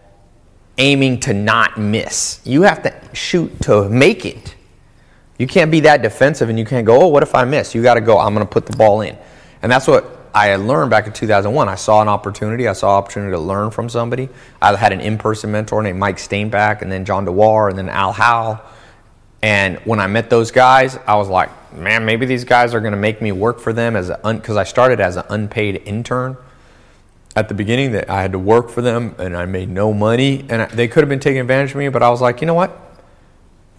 aiming to not miss. You have to shoot to make it. You can't be that defensive and you can't go, oh, what if I miss? You got to go, I'm going to put the ball in. And that's what I learned back in 2001. I saw an opportunity. I saw an opportunity to learn from somebody. I had an in person mentor named Mike Stainback and then John DeWar and then Al Howe. And when I met those guys, I was like, man, maybe these guys are going to make me work for them as because I started as an unpaid intern at the beginning that I had to work for them and I made no money and they could have been taking advantage of me, but I was like, you know what?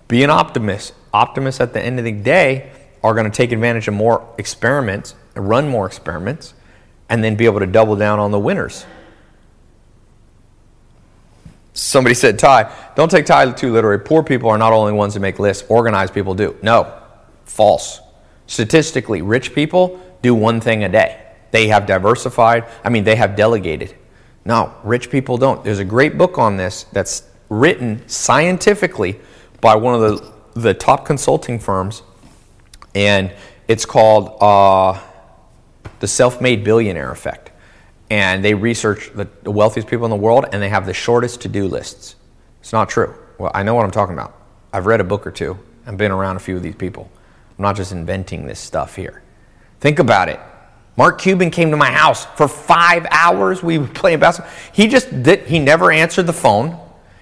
Be an optimist. Optimists at the end of the day are going to take advantage of more experiments, run more experiments, and then be able to double down on the winners. Somebody said, Ty, don't take Ty too literally. Poor people are not only ones that make lists, organized people do. No, false. Statistically, rich people do one thing a day. They have diversified. I mean, they have delegated. No, rich people don't. There's a great book on this that's written scientifically by one of the, the top consulting firms, and it's called uh, The Self Made Billionaire Effect. And they research the, wealthiest people in the world, and they have the shortest to do lists. It's not true. Well, I know what I'm talking about. I've read a book or two and been around a few of these people. I'm not just inventing this stuff here. Think about it. Mark Cuban came to my house for five hours. We were playing basketball. He just did, he never answered the phone.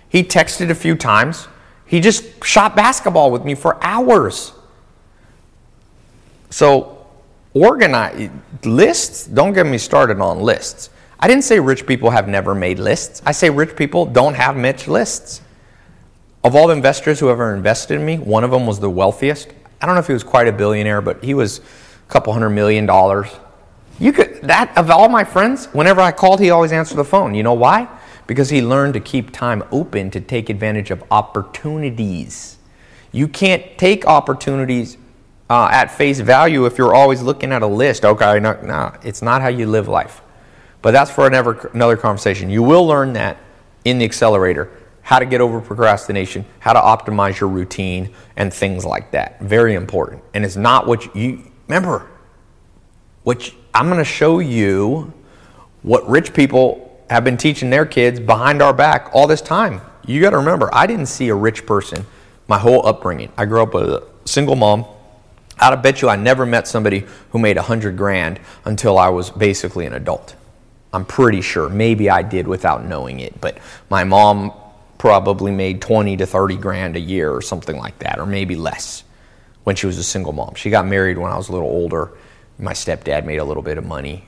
He texted a few times. He just shot basketball with me for hours. So, organize lists. Don't get me started on lists. I didn't say rich people have never made lists. I say rich people don't have much lists. Of all the investors who ever invested in me, one of them was the wealthiest. I don't know if he was quite a billionaire, but he was a couple hundred million dollars. You could that of all my friends, whenever I called, he always answered the phone. You know why? Because he learned to keep time open to take advantage of opportunities. You can't take opportunities uh, at face value if you're always looking at a list. Okay, no, no, it's not how you live life. But that's for another, another conversation. You will learn that in the accelerator how to get over procrastination, how to optimize your routine, and things like that. Very important. And it's not what you remember. What I'm going to show you what rich people have been teaching their kids behind our back all this time. You got to remember, I didn't see a rich person my whole upbringing. I grew up with a single mom. I'd bet you I never met somebody who made a hundred grand until I was basically an adult. I'm pretty sure. Maybe I did without knowing it, but my mom probably made 20 to 30 grand a year or something like that, or maybe less when she was a single mom. She got married when I was a little older. My stepdad made a little bit of money,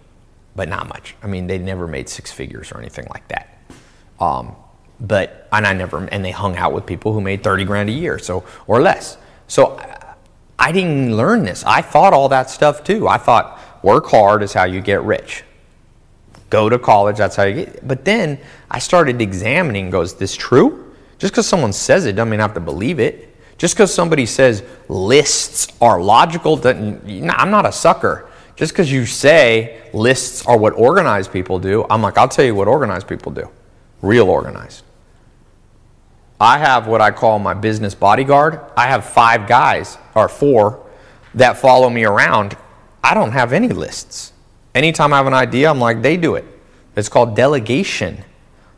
but not much. I mean, they never made six figures or anything like that. Um, but and I never and they hung out with people who made 30 grand a year, so or less. So I didn't learn this. I thought all that stuff too. I thought work hard is how you get rich go to college. That's how you get. But then I started examining. Goes this true? Just because someone says it doesn't mean I have to believe it. Just because somebody says lists are logical, doesn't. I'm not a sucker. Just because you say lists are what organized people do, I'm like, I'll tell you what organized people do. Real organized. I have what I call my business bodyguard. I have five guys, or four, that follow me around. I don't have any lists. Anytime I have an idea, I'm like, they do it. It's called delegation.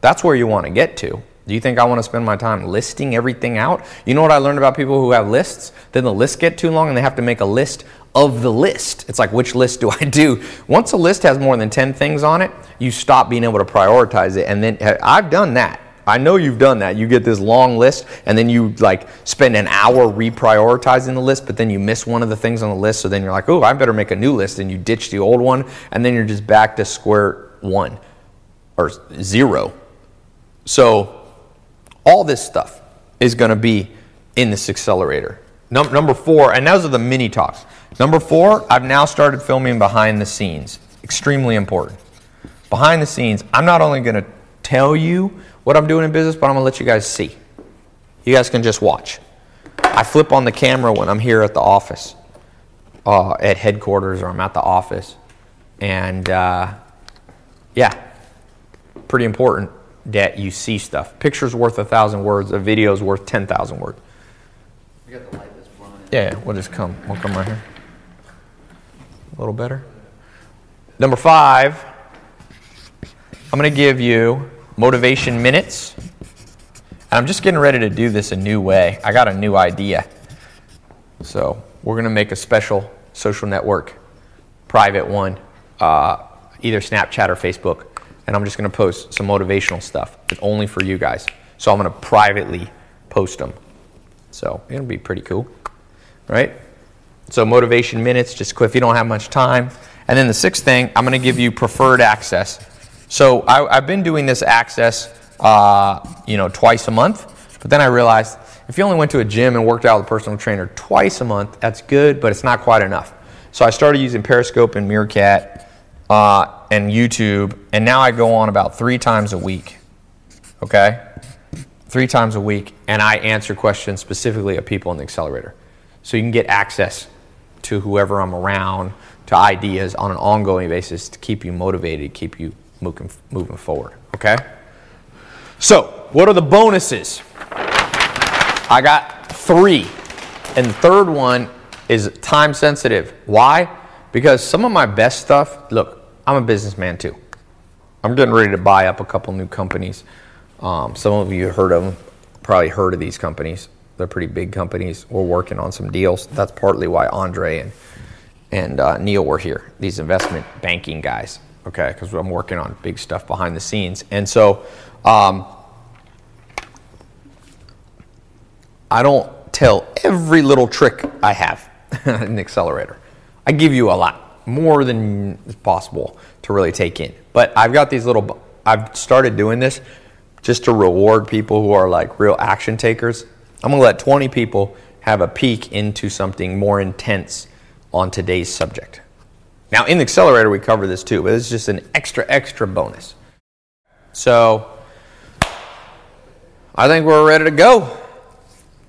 That's where you want to get to. Do you think I want to spend my time listing everything out? You know what I learned about people who have lists? Then the lists get too long and they have to make a list of the list. It's like, which list do I do? Once a list has more than 10 things on it, you stop being able to prioritize it. And then I've done that. I know you've done that. You get this long list and then you like spend an hour reprioritizing the list, but then you miss one of the things on the list. So then you're like, oh, I better make a new list. And you ditch the old one. And then you're just back to square one or zero. So all this stuff is going to be in this accelerator. Num- number four, and those are the mini talks. Number four, I've now started filming behind the scenes. Extremely important. Behind the scenes, I'm not only going to tell you what I'm doing in business, but I'm going to let you guys see. You guys can just watch. I flip on the camera when I'm here at the office, uh, at headquarters, or I'm at the office. And uh, yeah, pretty important that you see stuff. Picture's worth a thousand words, a video's worth 10,000 words. You got the light that's blowing Yeah, we'll just come. We'll come right here. A little better. Number five, I'm going to give you motivation minutes. And I'm just getting ready to do this a new way. I got a new idea. So we're going to make a special social network, private one, uh, either Snapchat or Facebook. And I'm just going to post some motivational stuff. It's only for you guys. So I'm going to privately post them. So it'll be pretty cool, right? So motivation minutes, just if you don't have much time. And then the sixth thing, I'm going to give you preferred access so I, have been doing this access, uh, you know, twice a month. But then I realized if you only went to a gym and worked out with a personal trainer twice a month, that's good, but it's not quite enough. So I started using Periscope and Meerkat uh, and YouTube, and now I go on about three times a week. Okay, three times a week, and I answer questions specifically of people in the accelerator. So you can get access to whoever I'm around, to ideas on an ongoing basis to keep you motivated, keep you moving, moving forward. Okay? So, what are the bonuses? I got three. And the third one is time sensitive. Why? Because some of my best stuff, look, I'm a businessman too. I'm getting ready to buy up a couple new companies. Um, some of you heard of them, probably heard of these companies. They're pretty big companies. We're working on some deals. That's partly why Andre and and uh, Neil were here. These investment banking guys okay, because I'm working on big stuff behind the scenes. And so um, I don't tell every little trick I have in the accelerator. I give you a lot, more than is possible to really take in. But I've got these little, I've started doing this just to reward people who are like real action takers. I'm to let 20 people have a peek into something more intense on today's subject. Now, in the accelerator, we cover this too, but it's just an extra, extra bonus. So, I think we're ready to go.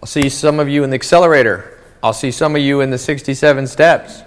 I'll see some of you in the accelerator I'll see some of you in the 67 steps.